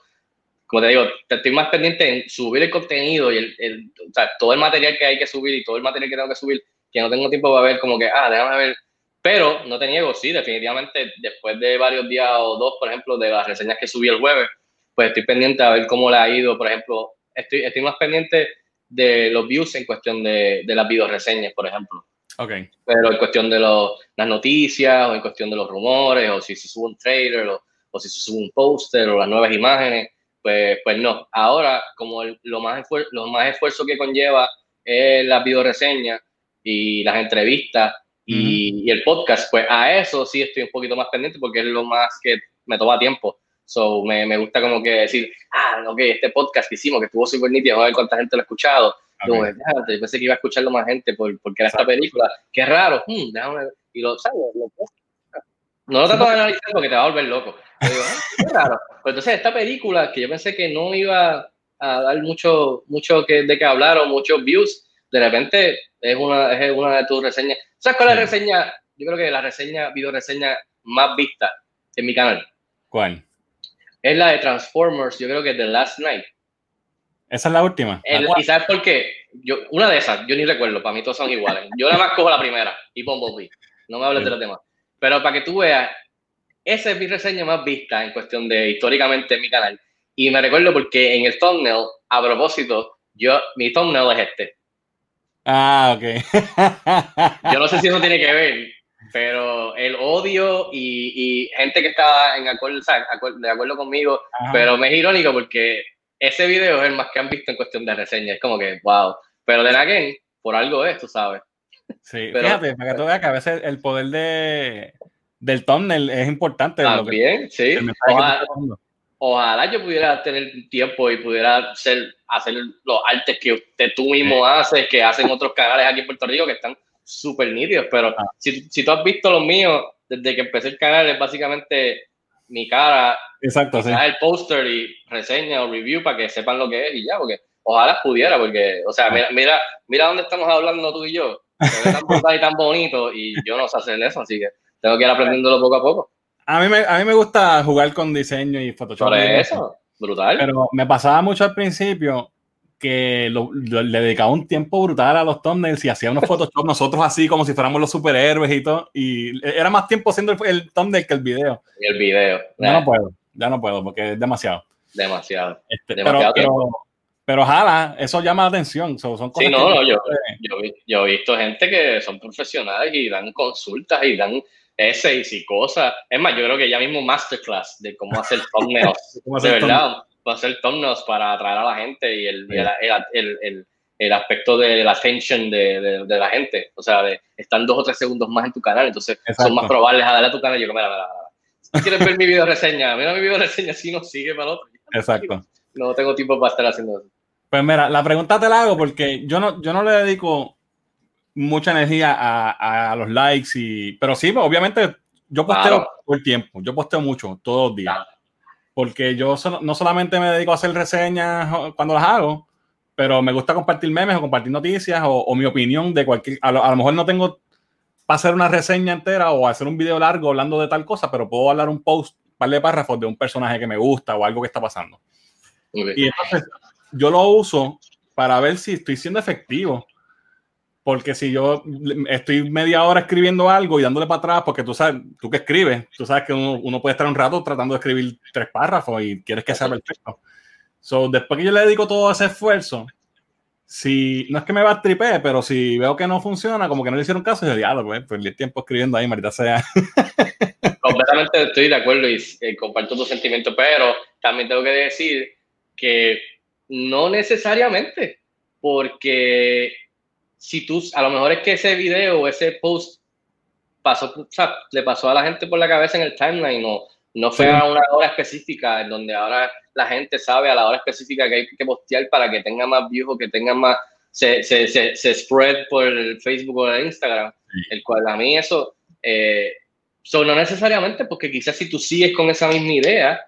como te digo, estoy más pendiente en subir el contenido y el, el, o sea, todo el material que hay que subir y todo el material que tengo que subir, que no tengo tiempo para ver, como que, ah, déjame ver. Pero no te niego, sí, definitivamente, después de varios días o dos, por ejemplo, de las reseñas que subí el jueves, pues estoy pendiente a ver cómo le ha ido. Por ejemplo, estoy, estoy más pendiente de los views en cuestión de, de las video reseñas, por ejemplo. Okay. Pero en cuestión de las noticias, o en cuestión de los rumores, o si se sube un trailer, o, si se sube un póster, o las nuevas imágenes, pues, pues no. Ahora, como lo, más lo más esfuerzo que conlleva es la videoreseña y las entrevistas y, el podcast, pues a eso sí estoy un poquito más pendiente porque es lo más que me toma tiempo. So, me, me gusta como que decir, ah, ok, este podcast que hicimos, que estuvo súper nítido, a ver cuánta gente lo ha escuchado yo pensé que iba a escucharlo más gente por, porque era esta película. Qué raro. Hmm, y lo, ¿sabes? no lo trato de analizar porque te va a volver loco. Digo, ah, qué raro. Pues entonces, esta película que yo pensé que no iba a dar mucho, mucho que, de qué hablar o muchos views, de repente es una, es una de tus reseñas. ¿Sabes cuál es la reseña? Yo creo que la reseña, video reseña más vista en mi canal. ¿Cuál? Es la de Transformers, yo creo que The Last Night. Esa es la última. ¿Y sabes por qué? Yo, una de esas, yo ni recuerdo, para mí todos son iguales. Yo nada más cojo la primera y Bumblebee. No me hables de los demás. Pero para que tú veas, esa es mi reseña más vista en cuestión de históricamente en mi canal. Y me recuerdo porque en el thumbnail, a propósito, yo, mi thumbnail es este. Ah, ok. *laughs* yo no sé si eso tiene que ver, pero el odio y, y gente que estaba en acuerdo, de acuerdo conmigo, pero me es irónico porque ese video es el más que han visto en cuestión de reseña. Es como que, wow. Pero de Again, por algo es, tú sabes. Sí, fíjate, para que tú veas que a veces el poder de, del thumbnail es importante. También, sí. ojalá yo pudiera tener tiempo y pudiera hacer, hacer los artes que usted tú mismo haces, que hacen otros canales aquí en Puerto Rico que están súper nítidos, pero ah. si, si, tú has visto los míos, desde que empecé el canal es básicamente mi cara, Exacto, sí. el póster y reseña o review para que sepan lo que es y ya, porque ojalá pudiera, porque, o sea, mira, mira, mira dónde estamos hablando tú y yo, se tan *laughs* y tan bonito y yo no sé hacer eso, así que tengo que ir aprendiéndolo poco a poco. A mí me, a mí me gusta jugar con diseño y Photoshop. Por eso, brutal. Pero me pasaba mucho al principio que le dedicaba un tiempo brutal a los thumbnails y hacía unos Photoshop nosotros así como si fuéramos los superhéroes y todo. Y era más tiempo haciendo el, thumbnail que el video. Y el video. Ya no puedo, ya no puedo porque es demasiado. Demasiado. Este, demasiado pero, pero, jala, eso llama la atención. Son, cosas sí, no, no, yo, yo, he visto gente que son profesionales y dan consultas y dan essays y cosas. Es más, yo creo que ya mismo masterclass de cómo hacer thumbnails. *laughs* de verdad hacer thumbnails para atraer a la gente y el, el, el, el aspecto de la attention de, de, la gente. O sea, de, están dos o tres segundos más en tu canal, entonces son más probables a darle a tu canal. Y yo, mira, mira, Si quieres ver mi video reseña, mira mi video reseña, si no sigue para otro. Exacto. No tengo tiempo para estar haciendo eso. Pues mira, la pregunta te la hago porque yo no, yo no le dedico mucha energía a, a los likes y pero sí obviamente yo posteo todo el tiempo yo posteo mucho todos los días porque yo no solamente me dedico a hacer reseñas cuando las hago, pero me gusta compartir memes o compartir noticias o, mi opinión de cualquier... A lo, mejor no tengo para hacer una reseña entera o hacer un video largo hablando de tal cosa, pero puedo hablar un post, un par de párrafos de un personaje que me gusta o algo que está pasando. Y entonces yo lo uso para ver si estoy siendo efectivo porque si yo estoy media hora escribiendo algo y dándole para atrás, porque tú sabes, tú que escribes, tú sabes que uno, puede estar un rato tratando de escribir tres párrafos y quieres que sea perfecto. So, después que yo le dedico todo ese esfuerzo, si no es que me va a tripé, pero si veo que no funciona, como que no le hicieron caso, yo digo, pues, pues el tiempo escribiendo ahí, marita sea. *laughs* Completamente estoy de acuerdo y eh, comparto tu sentimiento, pero también tengo que decir que no necesariamente, porque si tú, a lo mejor es que ese video o ese post pasó, o sea, le pasó a la gente por la cabeza en el timeline, no, no fue a una hora específica en donde ahora la gente sabe a la hora específica que hay que postear para que tenga más views o que tenga más, se, se, se, se, spread por el Facebook o el Instagram, el cual a mí eso, eh, no necesariamente porque quizás si tú sigues con esa misma idea,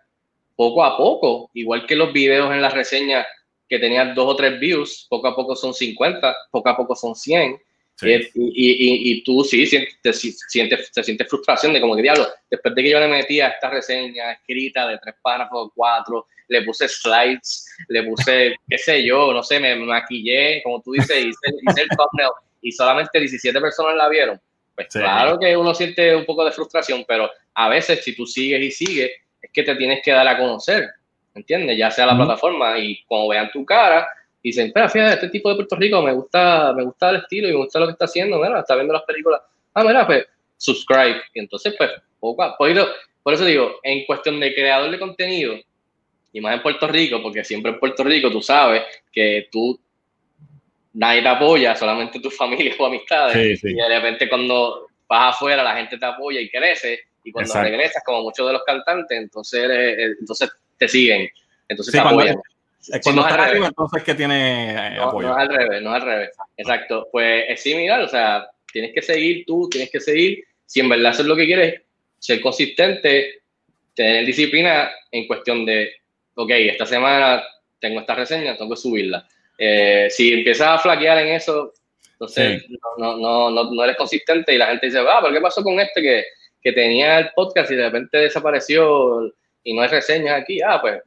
poco a poco, igual que los videos en las reseñas que tenían dos o tres views, poco a poco son 50, poco a poco son 100. Y, y, y, tú sí sientes, sientes, se siente frustración de como que diablo, después de que yo le metía esta reseña escrita de tres párrafos, cuatro, le puse slides, le puse, *laughs* qué sé yo, no sé, me maquillé, como tú dices, hice, hice el thumbnail y solamente 17 personas la vieron. Pues claro que uno siente un poco de frustración, pero a veces si tú sigues y sigues, es que te tienes que dar a conocer. ¿Entiendes? Ya sea la plataforma y cuando vean tu cara, dicen, espera, fíjate, este tipo de Puerto Rico me gusta, me gusta el estilo y me gusta lo que está haciendo, mira, está viendo las películas, ah, mira, pues, subscribe. Y entonces, pues, poco a poco, por eso digo, en cuestión de creador de contenido, y más en Puerto Rico, porque siempre en Puerto Rico tú sabes que tú nadie te apoya, solamente tu *laughs* familia o amistades. Y de repente cuando vas afuera la gente te apoya y crece. Y cuando regresas, como muchos de los cantantes, entonces, entonces te siguen. Entonces te apoyan. Cuando, está arriba, entonces que tiene eh, apoyo. No al revés, no al revés. Exacto. Pues es similar, o sea, tienes que seguir tú, tienes que seguir. Si en verdad haces lo que quieres, ser consistente, tener disciplina en cuestión de, ok, esta semana tengo esta reseña, tengo que subirla. Eh, si empiezas a flaquear en eso, entonces no, no, no, no, eres consistente y la gente dice, ah, pero ¿qué pasó con este que, que tenía el podcast y de repente desapareció y no hay reseñas aquí, ah, pues,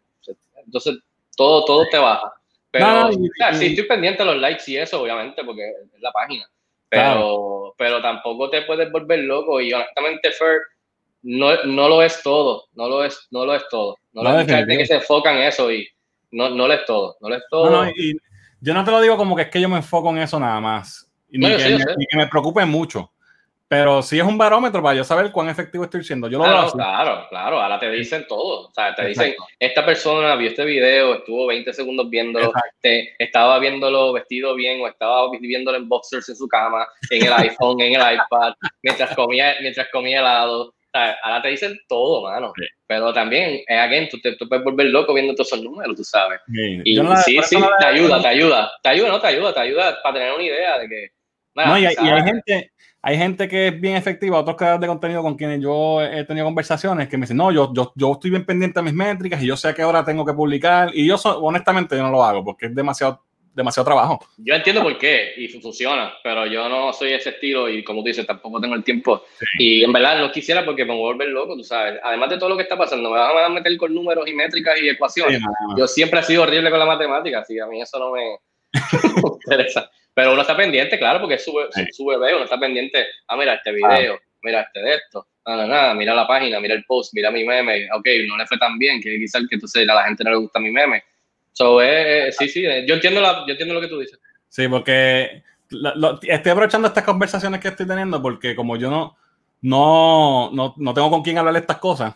entonces todo, todo te baja. Pero sí estoy pendiente de los likes y eso, obviamente, porque es la página. Pero, pero tampoco te puedes volver loco y honestamente, Fer, no, no lo es todo, no lo es, no lo es todo. No, no lo gente que se enfoca en eso y no, no lo es todo, no lo es todo. y yo no te lo digo como que es que yo me enfoco en eso nada más. Y ni, que, ni que me preocupe mucho. Pero sí es un barómetro para yo saber cuán efectivo estoy siendo. Yo lo claro, claro, claro. Ahora te dicen todo. O sea, te dicen, esta persona vio este video, estuvo 20 segundos viéndolo, te, estaba viéndolo vestido bien o estaba viéndolo en boxers en su cama, en el iPhone, en el iPad, mientras comía, mientras comía helado. ahora te dicen todo, mano. Pero también, eh, again, tú, te, tú puedes volver loco viendo todos esos números, tú sabes. Y sí, sí, te ayuda, te ayuda, te ayuda, no te ayuda, te ayuda para tener una idea de que. no, y, hay, gente, hay gente que es bien efectiva, otros creadores de contenido con quienes yo he tenido conversaciones que me dicen, no, yo, yo, yo estoy bien pendiente de mis métricas y yo sé que ahora tengo que publicar. Y yo, honestamente, yo no lo hago porque es demasiado demasiado trabajo. Yo entiendo por qué y funciona, pero yo no soy ese estilo y como tú dices, tampoco tengo el tiempo. Y en verdad no quisiera porque me voy a volver loco, tú sabes. Además de todo lo que está pasando, me van a meter con números y métricas y ecuaciones. Yo siempre he sido horrible con la matemática, así a mí eso no me, *laughs* interesa. Pero uno está pendiente, claro, porque es su, bebé, uno está pendiente, ah, mira este video, mira este de esto, nada, nada, mira la página, mira el post, mira mi meme, ok, no le fue tan bien, que quizás que entonces a la gente no le gusta mi meme. So, eh, sí, sí, yo entiendo, la, yo entiendo lo que tú dices. Sí, porque estoy aprovechando estas conversaciones que estoy teniendo porque como yo no, no, no, no tengo con quién hablar de estas cosas,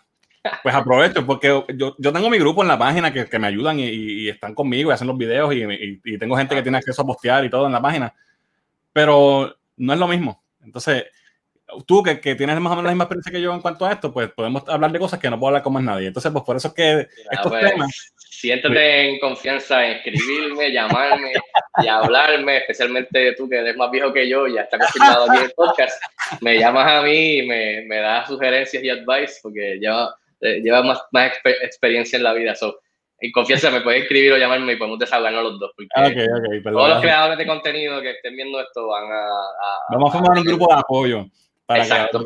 pues aprovecho porque yo, yo tengo mi grupo en la página que, que me ayudan y, y, están conmigo y hacen los videos y, y, tengo gente que tiene acceso a postear y todo en la página, pero no es lo mismo. Entonces, tú que, que, tienes más o menos la misma experiencia que yo en cuanto a esto, pues podemos hablar de cosas que no puedo hablar con más nadie. Entonces, pues por eso es que estos pues, temas... Siéntate en confianza en escribirme, llamarme y hablarme, especialmente tú que eres más viejo que yo, ya está confirmado aquí en el podcast, me llamas a mí y me, me das sugerencias y advice porque lleva, eh, lleva más, más experiencia en la vida. So, en confianza me puedes escribir o llamarme y podemos desahogarnos los dos. Porque okay, okay, todos los creadores de contenido que estén viendo esto van a... Vamos a formar un grupo de apoyo para Exacto.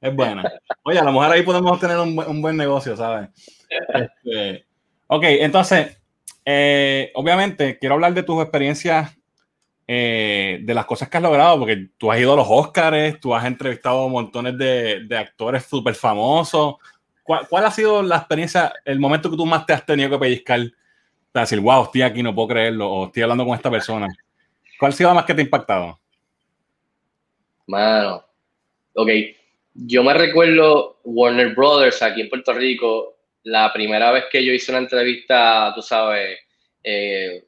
Es buena. Oye, a lo mejor ahí podemos tener un, un buen negocio, ¿sabes? Este, ok, entonces, eh, obviamente, quiero hablar de tus experiencias, eh, de las cosas que has logrado, porque tú has ido a los Oscars, tú has entrevistado montones de, de actores súper famosos. ¿Cuál, ¿Cuál, ha sido la experiencia, el momento que tú más te has tenido que pellizcar? Para decir, wow, estoy aquí, no puedo creerlo, o estoy hablando con esta persona. ¿Cuál ha sido más que te ha impactado? Mano, ok, yo me recuerdo Warner Brothers aquí en Puerto Rico, la primera vez que yo hice una entrevista, tú sabes, eh,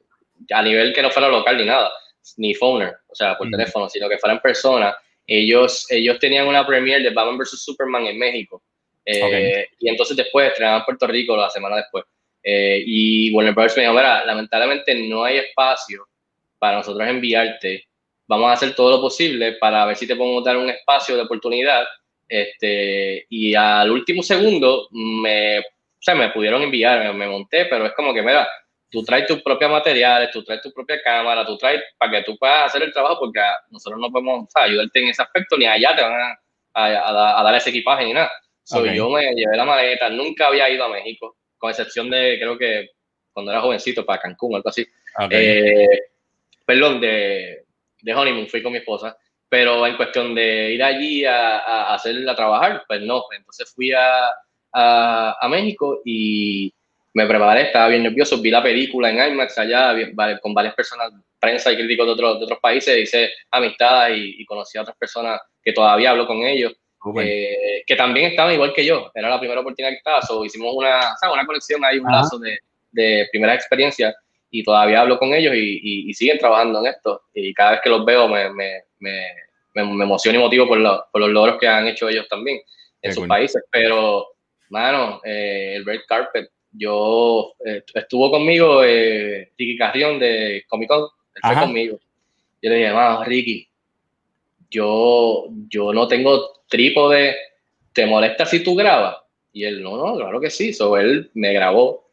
a nivel que no fuera local ni nada, ni phoner, o sea, por teléfono, sino que fuera en persona, ellos, ellos tenían una premiere de Batman vs. Superman en México. Eh, y entonces después estrenaban en Puerto Rico la semana después. Eh, y Warner Brothers me dijo, mira, lamentablemente no hay espacio para nosotros enviarte vamos a hacer todo lo posible para ver si te podemos dar un espacio de oportunidad. Este, y al último segundo me, o sea, me pudieron enviar, me, monté, pero es como que, mira, tú traes tus propios materiales, tú traes tu propia cámara, tú traes para que tú puedas hacer el trabajo, porque nosotros no podemos ayudarte en ese aspecto, ni allá te van a, a, dar ese equipaje ni nada. Yo me llevé la maleta, nunca había ido a México, con excepción de, creo que cuando era jovencito, para Cancún, algo así. Eh, perdón, de, de honeymoon, fui con mi esposa, pero en cuestión de ir allí a, a, hacerla trabajar, pues no. Entonces fui a, a, México y me preparé, estaba bien nervioso, vi la película en IMAX allá con varias personas, prensa y críticos de otros, de otros países, hice amistad y, conocí a otras personas que todavía hablo con ellos, eh, que también estaban igual que yo, era la primera oportunidad que estaba, so, hicimos una, una conexión, hay un lazo de, de primera experiencia y todavía hablo con ellos y, y, siguen trabajando en esto. Y cada vez que los veo me, me, me, me emociono y motivo por, por, los logros que han hecho ellos también en sus países. Pero, mano, eh, el Red Carpet, yo eh, estuvo conmigo eh, Ricky Carrión de Comic Con, él fue conmigo. Yo le dije, mano, Ricky, yo, yo no tengo trípode, ¿te molesta si tú grabas? Y él, no, no, claro que sí. So, él me grabó.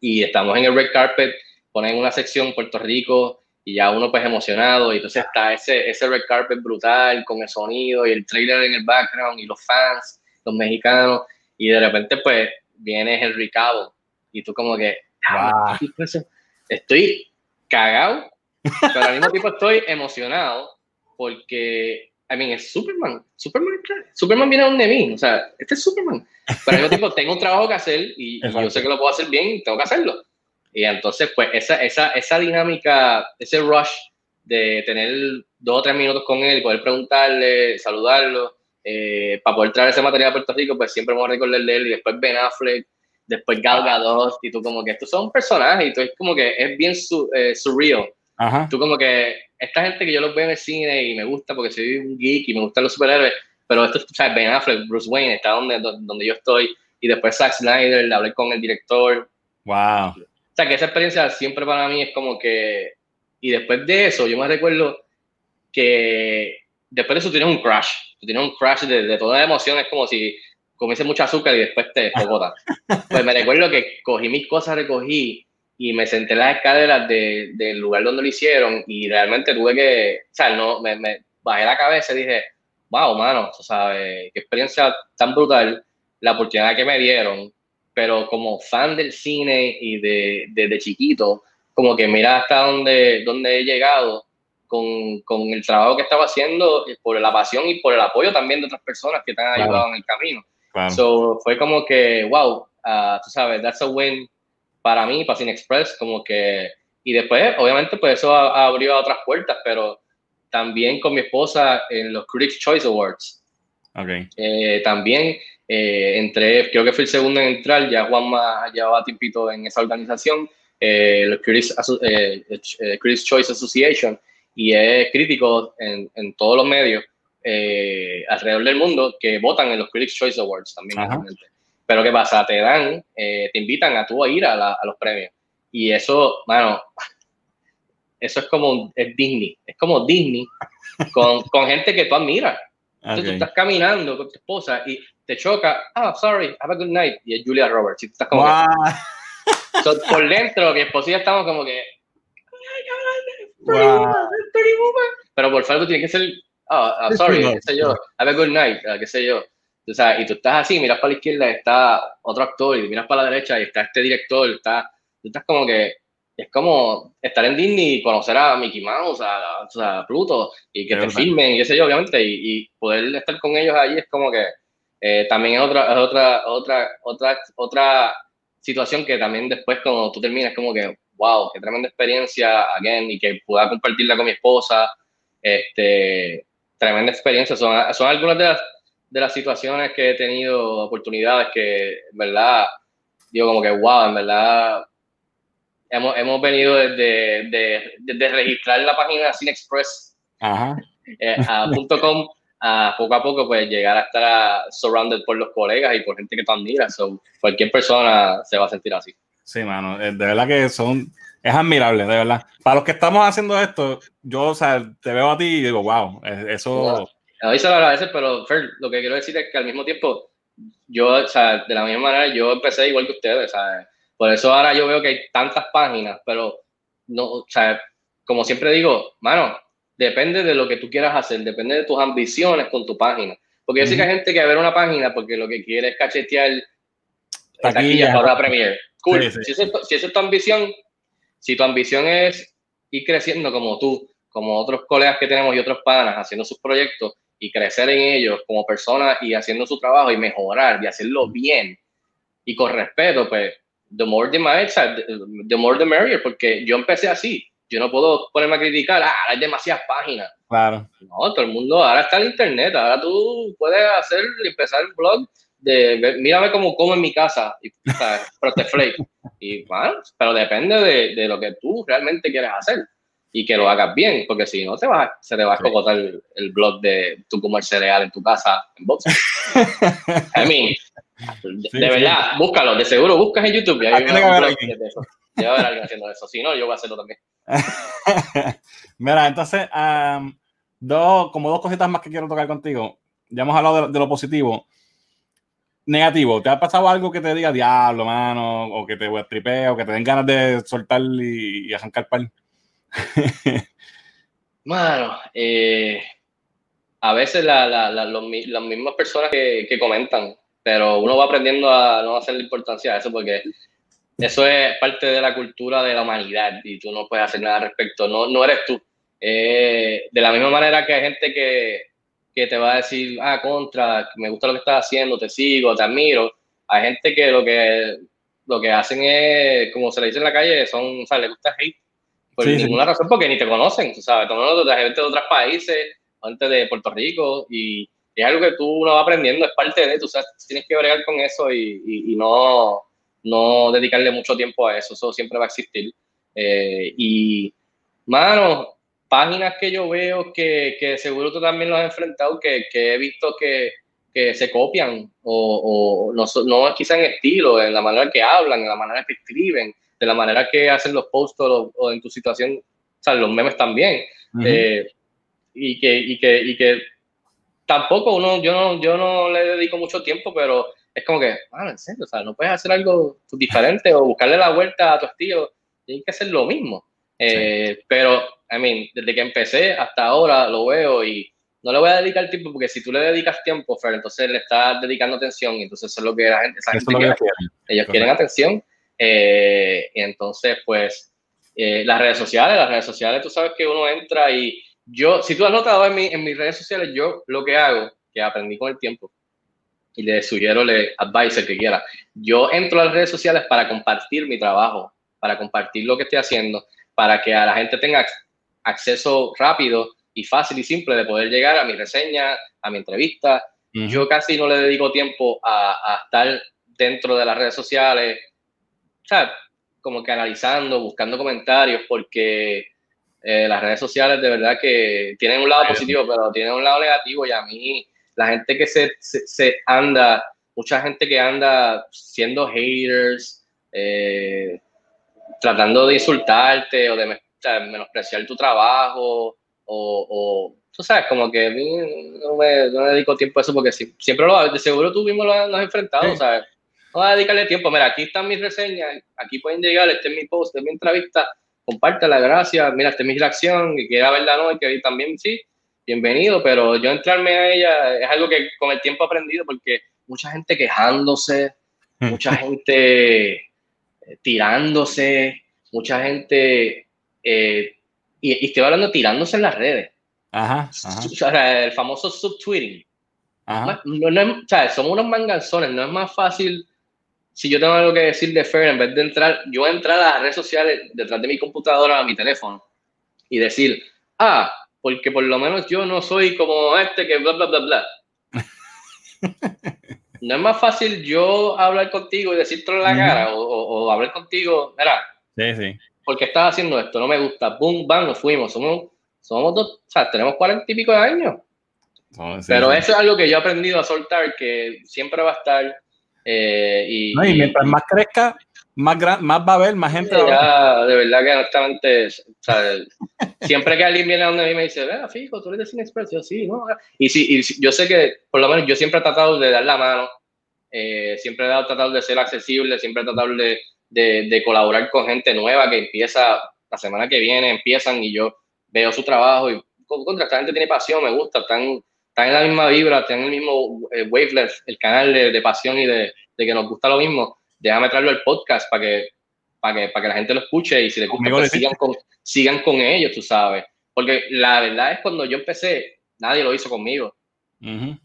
Y estamos en el Red Carpet ponen una sección Puerto Rico y ya uno pues emocionado. Y entonces está ese, ese red carpet brutal con el sonido y el trailer en el background y los fans, los mexicanos. Y de repente pues viene Henry Cavill. Y tú como que estoy cagado pero al mismo tiempo estoy emocionado porque I mean, es Superman. Superman, Superman viene a un de mí. O sea, este es Superman. Pero al mismo tiempo tengo un trabajo que hacer y, y yo sé que lo puedo hacer bien y tengo que hacerlo. Y entonces, pues, esa, esa, esa dinámica, ese rush de tener dos o tres minutos con él, poder preguntarle, saludarlo, eh, para poder traer ese material a Puerto Rico, pues siempre vamos a recordar de él. Y después Ben Affleck, después Gal Gadot, y tú como que estos son personajes, y tú es como que es bien su, eh, surreal. Tú como que, esta gente que yo los veo en el cine y me gusta porque soy un geek y me gustan los superhéroes, pero esto, o sea, Ben Affleck, Bruce Wayne, está donde, donde yo estoy, y después Zack Snyder, hablé con el director. Wow. O sea, que esa experiencia siempre para mí es como que, y después de eso, yo me recuerdo que después de eso tienes un crash, tienes un crash de, de toda la emoción, es como si comiese mucho azúcar y después te descogota. *laughs* pues me recuerdo que cogí mis cosas, recogí y me senté en las escaleras de, del lugar donde lo hicieron y realmente tuve que, o sea, no, me, me bajé la cabeza y dije, wow, mano, o sea, qué experiencia tan brutal, la oportunidad que me dieron, pero como fan del cine y de, desde chiquito, como que mira hasta dónde, dónde he llegado con, con, el trabajo que estaba haciendo, por la pasión y por el apoyo también de otras personas que te han ayudado en el camino. So, fue como que, wow, uh, tú sabes, that's a win para mí, para Cine Express, como que, y después, obviamente, pues eso abrió otras puertas, pero también con mi esposa en los Critics Choice Awards. Okay. Eh, también eh, entré, creo que fui el segundo en entrar, ya Juanma llevaba tiempito en esa organización, eh, los Critics, Critics, Choice Association, y es crítico en, en todos los medios eh, alrededor del mundo que votan en los Critics Choice Awards también. Pero ¿qué pasa? Te dan, eh, te invitan a tú a ir a, los premios. Y eso, bueno, *laughs* eso es como es Disney. Es como Disney *laughs* con, con gente que tú admiras. Entonces tú estás caminando con tu esposa y te choca, ah, sorry, have a good night. Y es Julia Roberts. Y tú estás como *laughs* por dentro, mi esposa y estamos como que, pero por favor tiene que ser oh, sorry, qué sé yo, have a good night, uh, qué sé yo. O sea, y tú estás así, miras para la izquierda y está otro actor, y miras para la derecha y está este director, está, tú estás como que, es como estar en Disney y conocer a Mickey Mouse, a, a Pluto, y que te filmen, qué sé yo, obviamente, y, y, poder estar con ellos allí es como que eh, también es otra, es otra, otra, otra, otra situación que también después cuando tú terminas como que, wow, qué tremenda experiencia, again, y que pueda compartirla con mi esposa, este, tremenda experiencia. Son, son algunas de las, de las situaciones que he tenido, oportunidades que, en verdad, digo como que, wow, en verdad, hemos, hemos venido desde, de, registrar la página CineExpress eh, a *laughs* .com a poco a poco pues llegar a estar surrounded por los colegas y por gente que tú admiras. So, cualquier persona se va a sentir así. Sí, mano, eh, de verdad que son es admirable, de verdad. Para los que estamos haciendo esto, yo, o sea, te veo a ti y digo, wow, eso... Ahí se lo agradece, pero Fer, lo que quiero decir es que al mismo tiempo, yo, o sea, de la misma manera, yo empecé igual que ustedes, ¿sabes? Por eso ahora yo veo que hay tantas páginas, pero no, o sea, como siempre digo, mano, depende de lo que tú quieras hacer, depende de tus ambiciones con tu página. Porque yo sé que hay gente que ver una página porque lo que quiere es cachetear taquilla para la Premier. Cool. Si, esa, si esa es tu ambición, si tu ambición es ir creciendo como tú, como otros colegas que tenemos y otros panas haciendo sus proyectos y crecer en ellos como personas y haciendo su trabajo y mejorar y hacerlo bien y con respeto, pues, the more the merrier, the more the merrier, porque yo empecé así. Yo no puedo ponerme a criticar, ah, hay demasiadas páginas. Claro. No, todo el mundo, ahora está el internet, ahora tú puedes hacer, empezar el blog de, mírame cómo como en mi casa, y, flake. *laughs* Y bueno, pero depende de, de, lo que tú realmente quieres hacer y que lo hagas bien, porque si no, te se te va a escogotar el, blog de tú comer cereal en tu casa en box. *laughs* I mean, de, verdad, búscalo, de seguro buscas en YouTube y hay un blog de eso. Yo voy a ver alguien haciendo eso, si no, yo voy a hacerlo también. *laughs* Mira, entonces, dos, como dos cositas más que quiero tocar contigo. Ya hemos hablado de lo positivo negativo, ¿te ha pasado algo que te diga diablo, mano? O que te tripea, o que te den ganas de soltar y, arrancar par? *laughs* mano, eh, a veces la, la, las mismas personas que, que, comentan, pero uno va aprendiendo a no hacerle importancia a eso porque eso es parte de la cultura de la humanidad y tú no puedes hacer nada al respecto, no, no eres tú. Eh, de la misma manera que hay gente que que te va a decir, ah, contra, me gusta lo que estás haciendo, te sigo, te admiro. Hay gente que lo que, lo que hacen es, como se le dice en la calle, son, o sea, le gusta hate por ninguna razón, porque ni te conocen, sabes, todos de gente de otros países, gente de Puerto Rico, y, es algo que tú no vas aprendiendo, es parte de, tú sabes, tienes que bregar con eso y, y, no, no dedicarle mucho tiempo a eso, eso siempre va a existir. Eh, y, mano, páginas que yo veo que, que seguro tú también lo has enfrentado, que, que he visto que, que, se copian o, o no, no quizá en estilo, en la manera que hablan, en la manera que escriben, de la manera que hacen los posts o, en tu situación, o sea, los memes también. Eh, y, que, y, que, y que tampoco uno, yo no, yo no le dedico mucho tiempo, pero es como que, ah, en serio, o sea, no puedes hacer algo diferente o buscarle la vuelta a tu estilo, tienes que hacer lo mismo. Eh, pero, I mean, desde que empecé hasta ahora lo veo y no le voy a dedicar tiempo porque si tú le dedicas tiempo, Fred, entonces le estás dedicando atención y entonces eso es lo que la gente, esa gente quiere. Ellos quieren atención. Eh, y entonces, pues, eh, las redes sociales, las redes sociales, tú sabes que uno entra y yo, si tú has notado en, mi, en mis redes sociales, yo lo que hago, que aprendí con el tiempo, y le sugiero, le advice el que quiera, yo entro a las redes sociales para compartir mi trabajo, para compartir lo que estoy haciendo, para que a la gente tenga acceso rápido y fácil y simple de poder llegar a mi reseña, a mi entrevista. Yo casi no le dedico tiempo a, a, estar dentro de las redes sociales, sea, como que analizando, buscando comentarios, porque eh, las redes sociales de verdad que tienen un lado positivo, pero tienen un lado negativo y a mí la gente que se, se, anda, mucha gente que anda siendo haters, eh, tratando de insultarte o de menospreciar tu trabajo o, o, tú sabes, como que no me, no me dedico tiempo a eso porque siempre lo de seguro tú mismo lo has, enfrentado, ¿sabes? Voy a dedicarle tiempo. Mira, aquí están mis reseñas, aquí pueden llegar, este es mi post, este es mi entrevista, compártela, gracias, mira, esta es mi reacción, y quiera verla no, y que también sí, bienvenido, pero yo entrarme a ella es algo que con el tiempo he aprendido porque mucha gente quejándose, mucha gente eh, tirándose, mucha gente, eh, y, estoy hablando tirándose en las redes. Ajá, *laughs* el famoso subtweeting. Ajá. No, no, o sea, somos unos manganzones, no es más fácil si yo tengo algo que decir de Fair, en vez de entrar, yo entrar a las redes sociales detrás de mi computadora, a mi teléfono, y decir, ah, porque por lo menos yo no soy como este que bla, bla, bla, bla. *laughs* no es más fácil yo hablar contigo y decirte en la cara o, hablar contigo, mira, sí, sí. porque estás haciendo esto, no me gusta, boom, bam, nos fuimos, somos, somos dos, o sea, tenemos cuarenta y pico de años. Pero eso es algo que yo he aprendido a soltar, que siempre va a estar. Eh, y, mientras más crezca, más, más va a haber, más gente ya, De verdad que honestamente, siempre que alguien viene a donde mí me dice, vea, fijo, tú eres de Cine Express, yo sí, ¿no? Y, sí, y yo sé que, por lo menos, yo siempre he tratado de dar la mano, eh, siempre he tratado de ser accesible, siempre he tratado de, de, de, colaborar con gente nueva que empieza la semana que viene, empiezan y yo veo su trabajo y contra esta gente tiene pasión, me gusta, están, están en la misma vibra, están en el mismo eh, wavelength, el canal de, de pasión y de, de que nos gusta lo mismo déjame traerlo al podcast para que, para que, para que la gente lo escuche y si les gusta, pues sigan, con, sigan con ellos, tú sabes. Porque la verdad es cuando yo empecé, nadie lo hizo conmigo.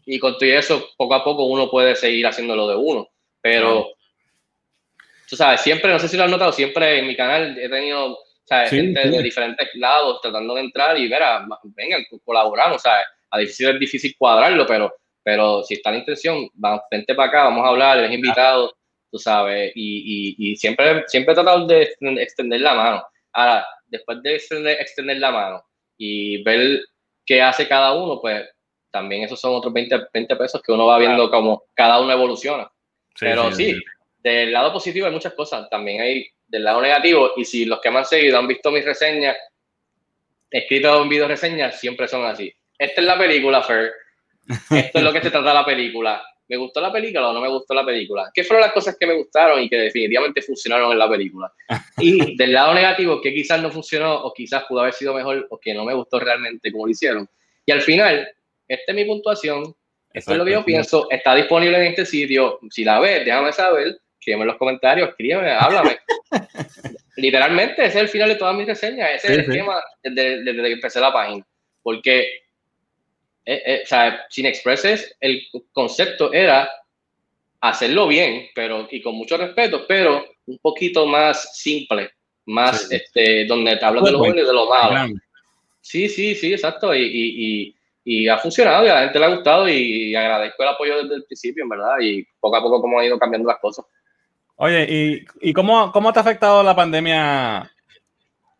Y con todo eso, poco a poco uno puede seguir haciéndolo de uno. Pero, tú sabes, siempre, no sé si lo has notado, siempre en mi canal he tenido gente de diferentes lados tratando de entrar y ver, vengan, colaboramos, ¿sabes? A difícil es difícil cuadrarlo, pero, pero si está la intención, vamos, vente para acá, vamos a hablar, eres invitado tú sabes, y, y, y, siempre, siempre he tratado de extender la mano. Ahora, después de extender, extender la mano y ver qué hace cada uno, pues también esos son otros 20, 20 pesos que uno va viendo como cada uno evoluciona. Pero sí, del lado positivo hay muchas cosas, también hay del lado negativo, y si los que me han seguido han visto mis reseñas, escrito en video reseñas, siempre son así. Esta es la película, Fer. *laughs* Esto es lo que se trata la película. ¿Me gustó la película o no me gustó la película? ¿Qué fueron las cosas que me gustaron y que definitivamente funcionaron en la película? *laughs* Y del lado negativo, que quizás no funcionó o quizás pudo haber sido mejor o que no me gustó realmente como lo hicieron. Y al final, esta es mi puntuación, esto es lo que yo pienso, está disponible en este sitio. Si la ves, déjame saber, escríbeme en los comentarios, escríbeme, háblame. *laughs* Literalmente, ese es el final de todas mis reseñas, ese es el esquema desde, desde que empecé la página. Porque eh, eh, o sea, sin expresses, el concepto era hacerlo bien, pero y con mucho respeto, pero un poquito más simple, más este, donde te hablo de lo bueno y de lo malo. Sí, sí, sí, exacto. Y, y, y, ha funcionado y a la gente le ha gustado y agradezco el apoyo desde el principio, en verdad, y poco a poco cómo ha ido cambiando las cosas. Oye, ¿y, y cómo, cómo te ha afectado la pandemia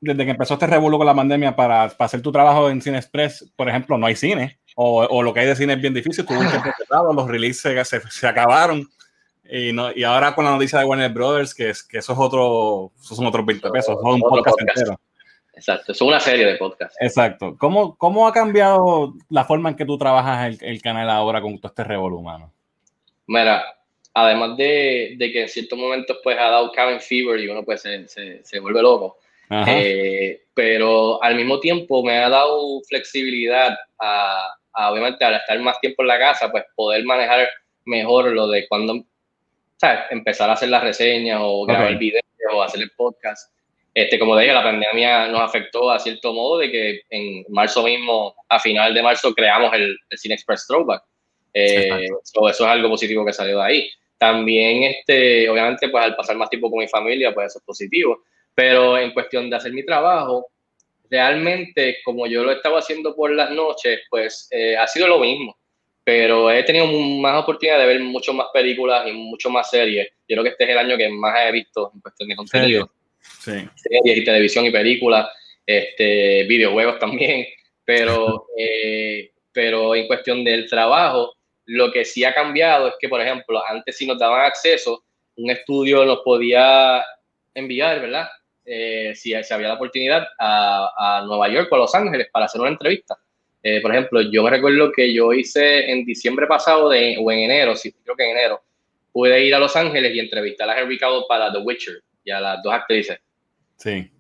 desde que empezó este revuelo con la pandemia para, para, hacer tu trabajo en Cine Express, por ejemplo, no hay cine, o, o lo que hay de cine es bien difícil, tuviste *laughs* cerrado, los releases se, se, acabaron, y, no, y ahora con la noticia de Warner Brothers, que, es, que eso es otro, esos son otros 20 pesos, son un podcast, podcast, entero. Exacto, es una serie de podcasts. Exacto. ¿Cómo, ¿Cómo ha cambiado la forma en que tú trabajas el, el canal ahora con todo este revuelo humano? Mira, además de, de, que en ciertos momentos pues ha dado cabin fever y uno pues se, se, se vuelve loco, eh, pero al mismo tiempo me ha dado flexibilidad a, a, obviamente al estar más tiempo en la casa, pues poder manejar mejor lo de cuando, ¿sabes? Empezar a hacer las reseñas o grabar okay. videos o hacer el podcast. Este, como dije, la pandemia nos afectó a cierto modo de que en marzo mismo, a final de marzo, creamos el, el Cine Express Throwback. Eh, so, eso es algo positivo que salió de ahí. También, este, obviamente, pues al pasar más tiempo con mi familia, pues eso es positivo. Pero en cuestión de hacer mi trabajo, realmente, como yo lo estaba haciendo por las noches, pues eh, ha sido lo mismo. Pero he tenido más oportunidad de ver mucho más películas y mucho más series. Yo creo que este es el año que más he visto en cuestión de contenido. Sí. Series y televisión y películas, este, videojuegos también. Pero, *laughs* eh, pero en cuestión del trabajo, lo que sí ha cambiado es que, por ejemplo, antes si nos daban acceso, un estudio nos podía enviar, ¿verdad? Eh, si, si, había la oportunidad a, a, Nueva York o a Los Ángeles para hacer una entrevista. Eh, por ejemplo, yo me recuerdo que yo hice en diciembre pasado de, o en enero, sí, creo que en enero, pude ir a Los Ángeles y entrevistar a Henry Cavill para The Witcher y a las dos actrices. Sí.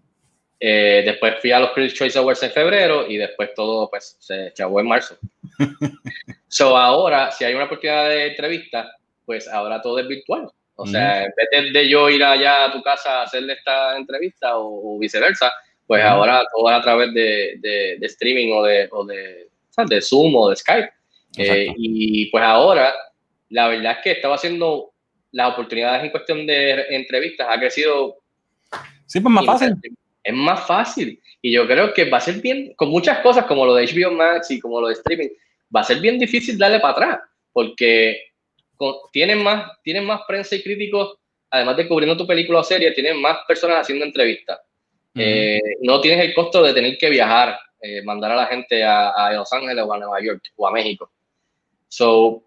Eh, después fui a los Critics Choice Awards en febrero y después todo pues se chavó en marzo. *laughs* so ahora, si hay una oportunidad de entrevista, pues ahora todo es virtual. O sea, en vez de, yo ir allá a tu casa a hacerle esta entrevista o, o viceversa, pues ahora todo es a través de, de, de streaming o de, o de, de, Zoom o de Skype. Eh, y pues ahora, la verdad es que estaba haciendo las oportunidades en cuestión de entrevistas, ha crecido. Sí, pues más fácil. Es más fácil. Y yo creo que va a ser bien, con muchas cosas como lo de HBO Max y como lo de streaming, va a ser bien difícil darle para atrás, porque con, tienen, más, tienen más prensa y críticos, además de cubriendo tu película o serie, tienen más personas haciendo entrevistas. Uh -huh. eh, no tienes el costo de tener que viajar, eh, mandar a la gente a, a, Los Ángeles o a Nueva York o a México. So,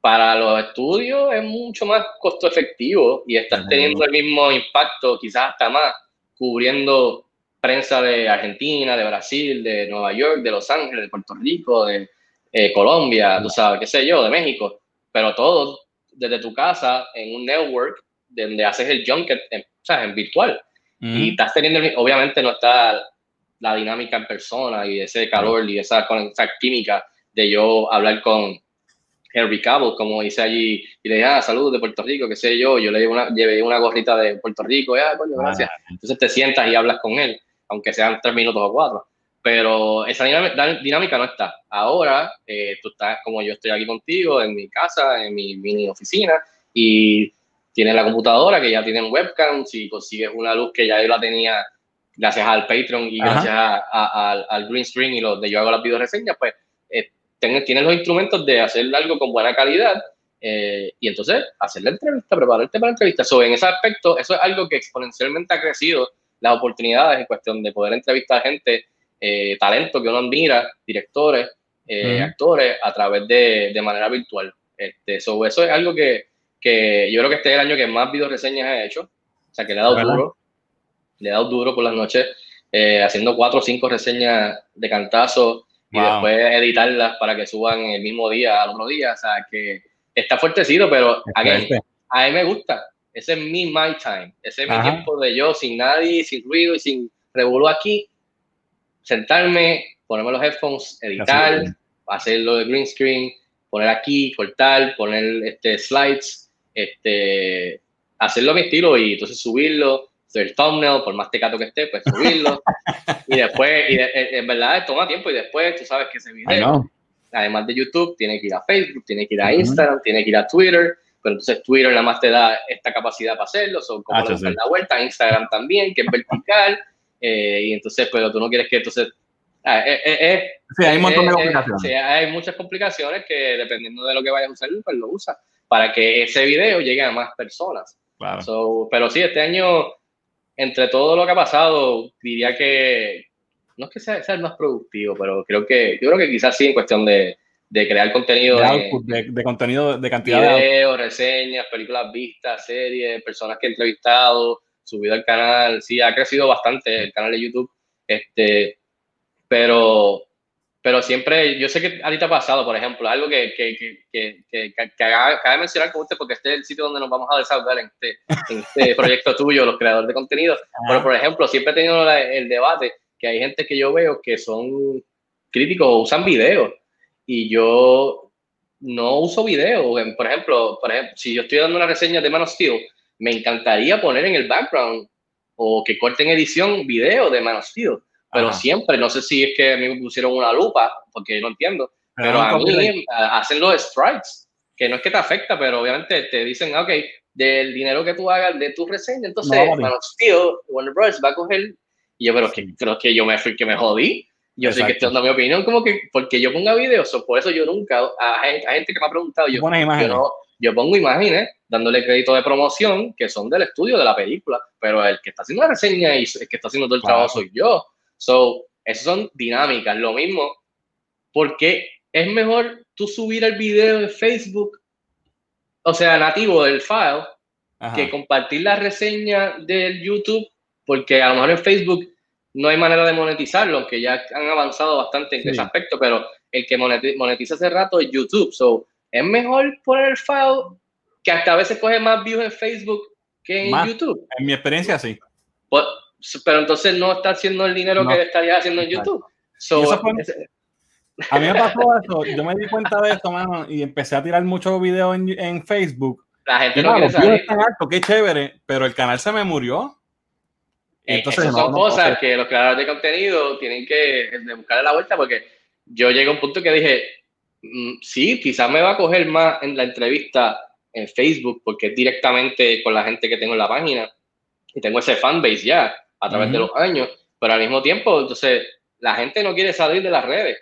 para los estudios es mucho más costo efectivo y estás uh -huh. teniendo el mismo impacto, quizás hasta más, cubriendo prensa de Argentina, de Brasil, de Nueva York, de Los Ángeles, de Puerto Rico, de eh, Colombia, tú sabes, qué sé yo, de México, pero todo desde tu casa en un network donde haces el junket, en, o sea, en virtual. -huh. Y estás teniendo, obviamente no está la dinámica en persona y ese calor y esa, esa química de yo hablar con Henry Cavill, como dice allí, y le dije, ah, saludos de Puerto Rico, qué sé yo, yo le llevé una, llevé una gorrita de Puerto Rico, ah, coño, gracias. Entonces te sientas y hablas con él, aunque sean tres minutos o cuatro. Pero esa dinámica no está. Ahora, eh, tú estás, como yo estoy aquí contigo, en mi casa, en mi mini oficina, y tienes la computadora que ya tienen webcam, si consigues una luz que ya yo la tenía gracias al Patreon y Ajá. gracias a, a, al, al green screen y lo de yo hago las video reseñas, pues eh, tienes los instrumentos de hacer algo con buena calidad eh, y entonces hacer la entrevista, prepararte para la entrevista. So, en ese aspecto, eso es algo que exponencialmente ha crecido las oportunidades en cuestión de poder entrevistar gente, eh, talento que uno admira, directores, eh, actores, a través de, de manera virtual. Este, so, eso es algo que, que, yo creo que este es el año que más video reseñas he hecho, o sea, que le he dado ¿verdad? duro, le he dado duro por las noches, eh, haciendo cuatro o cinco reseñas de cantazo y wow. después editarlas para que suban el mismo día al otro día. O sea, que está fuertecido, pero again, a mí me gusta. Ese es mi my time. Ese es Ajá. mi tiempo de yo, sin nadie, sin ruido y sin revolú aquí. Sentarme, ponerme los headphones, editar, hacerlo de green screen, poner aquí, cortar, poner este, slides, este, hacerlo a mi estilo y entonces subirlo el thumbnail, por más tecato que esté, pues subirlo. *laughs* y después, y de, en verdad toma tiempo y después tú sabes que ese video, además de YouTube, tiene que ir a Facebook, tiene que ir a Instagram, uh -huh. tiene que ir a Twitter, pero entonces Twitter nada más te da esta capacidad para hacerlo, son como ah, sí. la vuelta, Instagram también, que es vertical, eh, y entonces, pero tú no quieres que entonces... Ah, eh, eh, eh sí, hay un montón de eh, complicaciones. Sí, hay muchas complicaciones que dependiendo de lo que vayas a usar, pues lo usas para que ese video llegue a más personas. Claro. So, pero sí, este año entre todo lo que ha pasado, diría que no es que sea, el más productivo, pero creo que yo creo que quizás sí en cuestión de, crear contenido de, contenido de cantidad de reseñas, películas vistas, series, personas que he entrevistado, subido al canal, sí ha crecido bastante el canal de YouTube, este, pero pero siempre, yo sé que a ti te ha pasado, por ejemplo, algo que, que, que, que, que cabe mencionar con usted, porque este es el sitio donde nos vamos a desahogar en este, en este *laughs* proyecto tuyo, los creadores de contenido. Pero, por ejemplo, siempre he tenido el debate que hay gente que yo veo que son críticos o usan video y yo no uso video. Por ejemplo, por ejemplo, si yo estoy dando una reseña de Man of Steel, me encantaría poner en el background o que corten edición video de Man of Steel pero siempre, no sé si es que a mí me pusieron una lupa, porque no entiendo, pero, a mí hacen los strikes, que no es que te afecta, pero obviamente te dicen, ok, del dinero que tú hagas de tu reseña, entonces, no, tío, Warner Bros. va a coger, y yo, pero que, creo que yo me fui, que me jodí, yo sé que estoy dando mi opinión, como que, porque yo ponga videos, por eso yo nunca, a, gente que me ha preguntado, yo, yo, no, yo pongo imágenes dándole crédito de promoción que son del estudio de la película, pero el que está haciendo la reseña y el que está haciendo todo el trabajo soy yo. So, esas son dinámicas. Lo mismo, porque es mejor tú subir el video en Facebook, o sea, nativo del file, que compartir la reseña del YouTube, porque a lo mejor en Facebook no hay manera de monetizarlo, aunque ya han avanzado bastante en ese aspecto, pero el que monetiza hace rato es YouTube. So, es mejor poner el file que hasta a veces coge más views en Facebook que en YouTube. En mi experiencia, sí. Pues, pero entonces no está haciendo el dinero que estaría haciendo en YouTube. a mí me pasó *laughs* eso, yo me di cuenta de eso, mano, y empecé a tirar muchos videos en, en, Facebook. La gente no quiere saber. alto, qué chévere, pero el canal se me murió. Eh, entonces, son cosas que los creadores de contenido tienen que buscarle la vuelta porque yo llegué a un punto que dije, sí, quizás me va a coger más en la entrevista en Facebook porque es directamente con la gente que tengo en la página. Y tengo ese fanbase ya a través de los años, pero al mismo tiempo, entonces, la gente no quiere salir de las redes.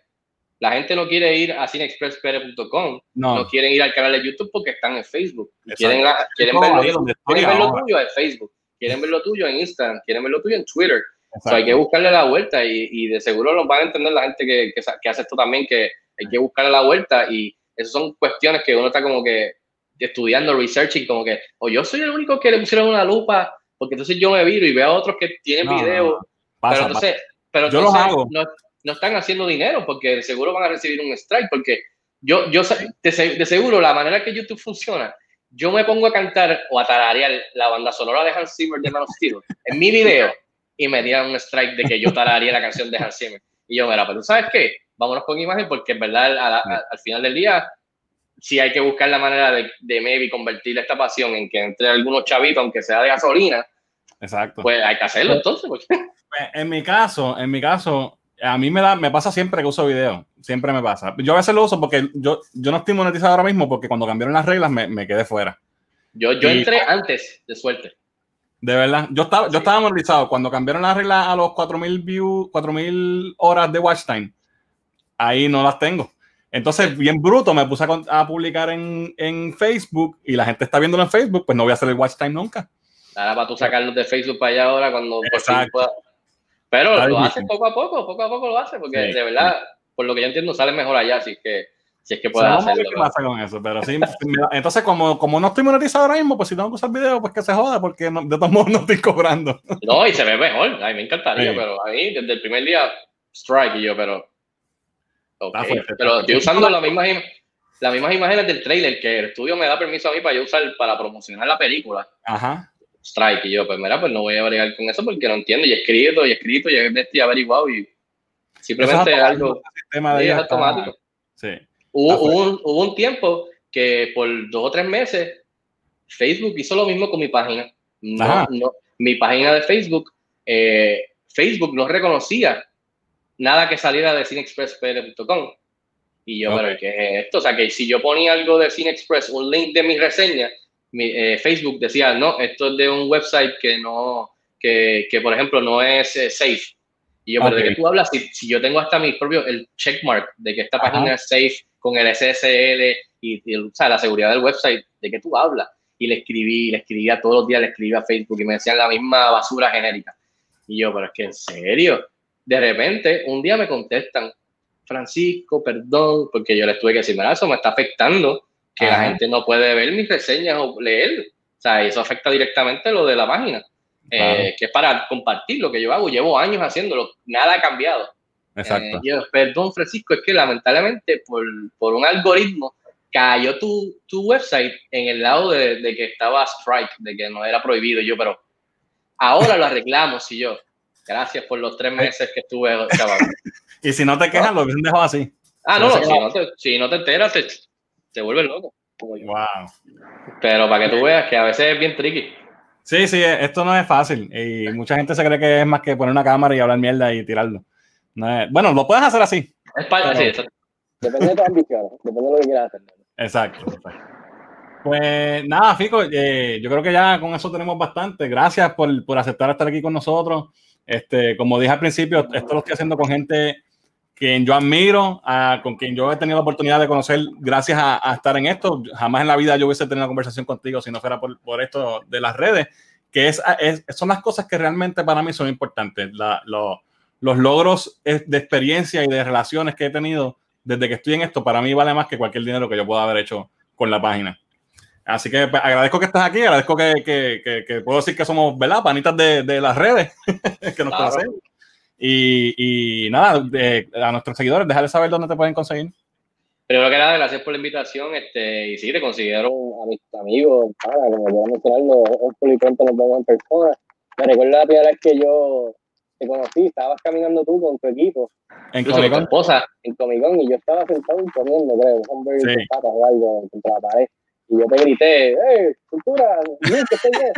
La gente no quiere ir a cinexpresspere.com, no. no quieren ir al canal de YouTube porque están en Facebook. Quieren, quieren, verlo, quieren lo tuyo en Facebook, quieren ver lo tuyo en Instagram, quieren ver lo tuyo en Twitter. O hay que buscarle la vuelta y, y, de seguro lo van a entender la gente que, que, hace esto también, que hay que buscarle la vuelta y esas son cuestiones que uno está como que estudiando, researching, como que, o yo soy el único que le pusieron una lupa porque entonces yo me viro y veo a otros que tienen video, pero entonces, pero yo hago. No, no, están haciendo dinero porque seguro van a recibir un strike, porque yo, yo de, seguro la manera que YouTube funciona, yo me pongo a cantar o a tararear la banda sonora de Hans Zimmer de Man of Steel *laughs* en mi video y me dieran un strike de que yo tararía la canción de Hans Zimmer. Y yo, mira, pero sabes qué, vámonos con imagen porque en verdad al final del día sí hay que buscar la manera de, de maybe convertir esta pasión en que entre algunos chavitos, aunque sea de gasolina. Exacto. Pues hay que hacerlo entonces. *laughs* Pues, en mi caso, en mi caso, a mí me da, me pasa siempre que uso video. Siempre me pasa. Yo a veces lo uso porque yo, yo no estoy monetizado ahora mismo porque cuando cambiaron las reglas me, me quedé fuera. Yo, yo entré antes, de suerte. De verdad, yo estaba, yo estaba monetizado cuando cambiaron las reglas a los 4000 views, 4000 horas de watch time. Ahí no las tengo. Entonces, bien bruto, me puse a, publicar en, en, Facebook y la gente está viéndolo en Facebook, pues no voy a hacer el watch time nunca. Nada para tú sacarlos de Facebook para allá ahora cuando por Pero lo hace poco a poco, poco a poco lo hace, porque de verdad, por lo que yo entiendo, sale mejor allá, así que si es que puedes hacerlo. ¿Qué pasa con eso? Pero sí, entonces como, como no estoy monetizado ahora mismo, pues si tengo que usar video, pues que se joda, porque de todos modos no estoy cobrando. No, y se ve mejor, a mí me encantaría, pero a mí desde el primer día, strike y yo, pero Okay. pero estoy usando las mismas, las mismas imágenes del trailer que el estudio me da permiso a mí para yo usar para promocionar la película. Ajá. Strike. Y yo, pues mira, pues no voy a bregar con eso porque no entiendo. Y he escrito, y he escrito, y he averiguado y simplemente es algo de automático. Sí. Hubo, un, hubo un tiempo que por dos o tres meses Facebook hizo lo mismo con mi página. No, no, mi página de Facebook, eh, Facebook no reconocía nada que saliera de cinexpresspr.com. Y yo, pero ¿qué es esto? O sea, que si yo ponía algo de CineExpress, un link de mi reseña, mi, eh, Facebook decía, no, esto es de un website que no, que, que por ejemplo, no es eh, safe. Y yo, pero ¿de qué tú hablas? Si, si, yo tengo hasta mi propio, el checkmark de que esta página es safe con el SSL y, o sea, la seguridad del website, ¿de qué tú hablas? y le escribí, le escribía todos los días, le escribía a Facebook y me decían la misma basura genérica. Y yo, pero es que en serio, de repente, un día me contestan, Francisco, perdón, porque yo les tuve que decir, mira, eso me está afectando, que la gente no puede ver mis reseñas o leer. O sea, eso afecta directamente lo de la página, eh, que es para compartir lo que yo hago. Llevo años haciéndolo, nada ha cambiado. Exacto. Eh, yo, perdón, Francisco, es que lamentablemente por, por un algoritmo cayó tu, tu, website en el lado de, de, que estaba strike, de que no era prohibido. Yo, pero ahora lo arreglamos y yo, gracias por los tres meses que estuve trabajando. *laughs* y si no te quejas, lo hubiesen dejado así. Ah, no, si no, te, si no te enteras, te, te vuelves loco. Wow. Pero para que tú veas que a veces es bien tricky. Sí, sí, esto no es fácil. Y mucha gente se cree que es más que poner una cámara y hablar mierda y tirarlo. bueno, lo puedes hacer así. Es parte, sí, Depende de tu ambición, depende de lo que quieras hacer. Exacto. Pues nada, Fico, eh, yo creo que ya con eso tenemos bastante. Gracias por, por, aceptar estar aquí con nosotros. Este, como dije al principio, esto lo estoy haciendo con gente quien yo admiro, con quien yo he tenido la oportunidad de conocer gracias a, estar en esto. Jamás en la vida yo hubiese tenido una conversación contigo si no fuera por, esto de las redes, que es, son las cosas que realmente para mí son importantes. los logros de experiencia y de relaciones que he tenido desde que estoy en esto, para mí vale más que cualquier dinero que yo pueda haber hecho con la página. Así que pues, agradezco que estás aquí, agradezco que, que, que, puedo decir que somos, ¿verdad? Panitas de, de las redes, *laughs* que nos conocemos. Y, y nada, a nuestros seguidores, déjales saber dónde te pueden conseguir. Primero que nada, gracias por la invitación. Este, y sí, te considero a mis amigos, para, como yo mencionando, y pronto nos vemos en persona. Me recuerdo la primera vez que yo te conocí, estabas caminando tú con tu equipo. En Comic Con. esposa. En Comic Con, y yo estaba sentado corriendo, creo, un hombre sí. o algo contra la pared. Y yo te grité, ¡eh, cultura! ¡Bien, que estoy bien!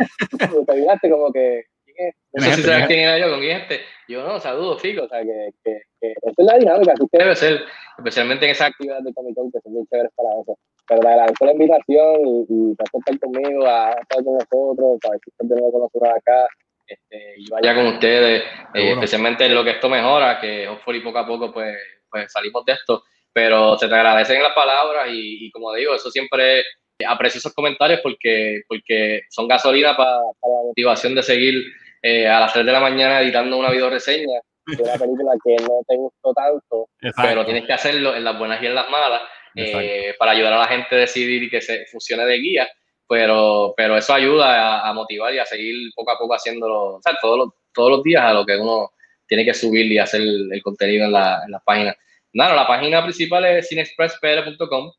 y te miraste como que, ¿quién es? No sé si sabes quién era yo, con quién este. Yo no, saludos, Fico, o sea, que, que, que esa es la dinámica. Que debe ser, especialmente en esas actividades de Comic Con que son muy chéveres para eso. Pero te agradezco la invitación y, y te estar conmigo, a estar con nosotros, para ver si estás de nuevo con nosotros acá este, y vaya con ustedes, eh, especialmente en lo que esto mejora, que y poco a poco pues, pues salimos de esto, pero se te agradecen las palabras y, como digo, eso siempre aprecio esos comentarios porque, porque son gasolina para, la motivación de seguir eh, a las 3 de la mañana editando una video reseña de una película que no te gustó tanto, pero tienes que hacerlo en las buenas y en las malas eh, para ayudar a la gente a decidir y que se funcione de guía pero, pero eso ayuda a, motivar y a seguir poco a poco haciéndolo, o sea, todos los, todos los días a lo que uno tiene que subir y hacer el, contenido en la, en la página. La página principal es cinexpresspr.com.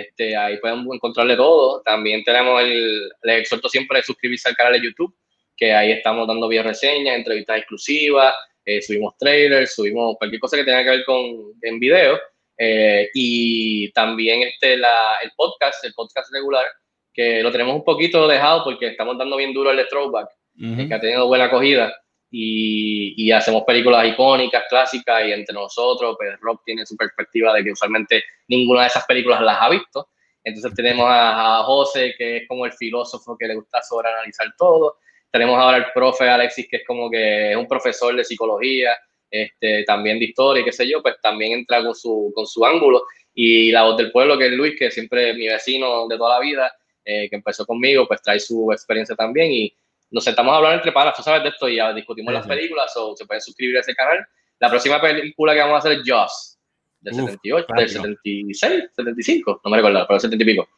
Este, ahí pueden encontrarle todo. También tenemos el, les exhorto siempre a suscribirse al canal de YouTube, que ahí estamos dando video reseñas, entrevistas exclusivas, eh, subimos trailers, subimos cualquier cosa que tenga que ver con en video. Eh, y también este, la, el podcast, el podcast regular, que lo tenemos un poquito dejado porque estamos dando bien duro el throwback, que ha tenido buena acogida. Y, y, hacemos películas icónicas, clásicas, y entre nosotros, pues Rock tiene su perspectiva de que usualmente ninguna de esas películas las ha visto. Entonces tenemos a, a José, que es como el filósofo que le gusta sobreanalizar todo. Tenemos ahora el profe Alexis, que es como que es un profesor de psicología, este, también de historia y qué sé yo, pues también entra con su, con su ángulo. Y la voz del pueblo, que es Luis, que siempre es mi vecino de toda la vida, eh, que empezó conmigo, pues trae su experiencia también y nos sentamos a hablar entre panas, tú sabes de esto y ya discutimos las películas o se pueden suscribir a ese canal. La próxima película que vamos a hacer es Jaws, del 78, del 76, 75, no me recuerdo, pero 70 y pico.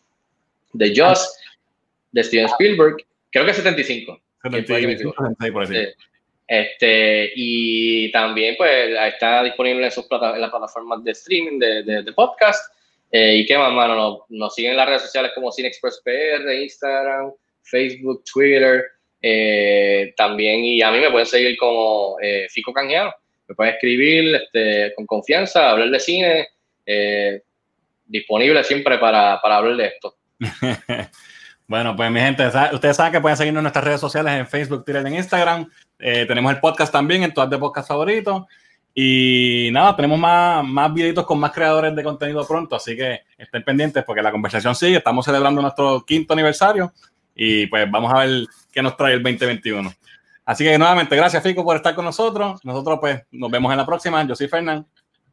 De Jaws, de Steven Spielberg, creo que 75. 75, 76 por así. Este, y también pues está disponible en, sus plata en las plataformas de streaming, de, de, de podcast. Eh, ¿Y qué más, mano? Nos, siguen en las redes sociales como CineExpressPR, Instagram, Facebook, Twitter. Eh, también, y a mí me pueden seguir como eh, Fico Canjeano. Me pueden escribir este, con confianza, hablar de cine. disponible siempre para, para hablar de esto. *laughs* Bueno, pues mi gente, ustedes saben que pueden seguirnos en nuestras redes sociales en Facebook, Twitter, en Instagram. tenemos el podcast también en todas de podcast favoritos. Y nada, tenemos más, más videitos con más creadores de contenido pronto, así que estén pendientes porque la conversación sigue. Estamos celebrando nuestro quinto aniversario y pues vamos a ver qué nos trae el 2021. Así que nuevamente, gracias Fico por estar con nosotros. Nosotros pues nos vemos en la próxima. Yo soy Fernán.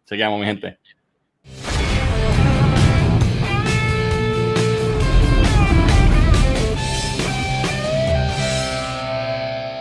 Seguimos, mi gente.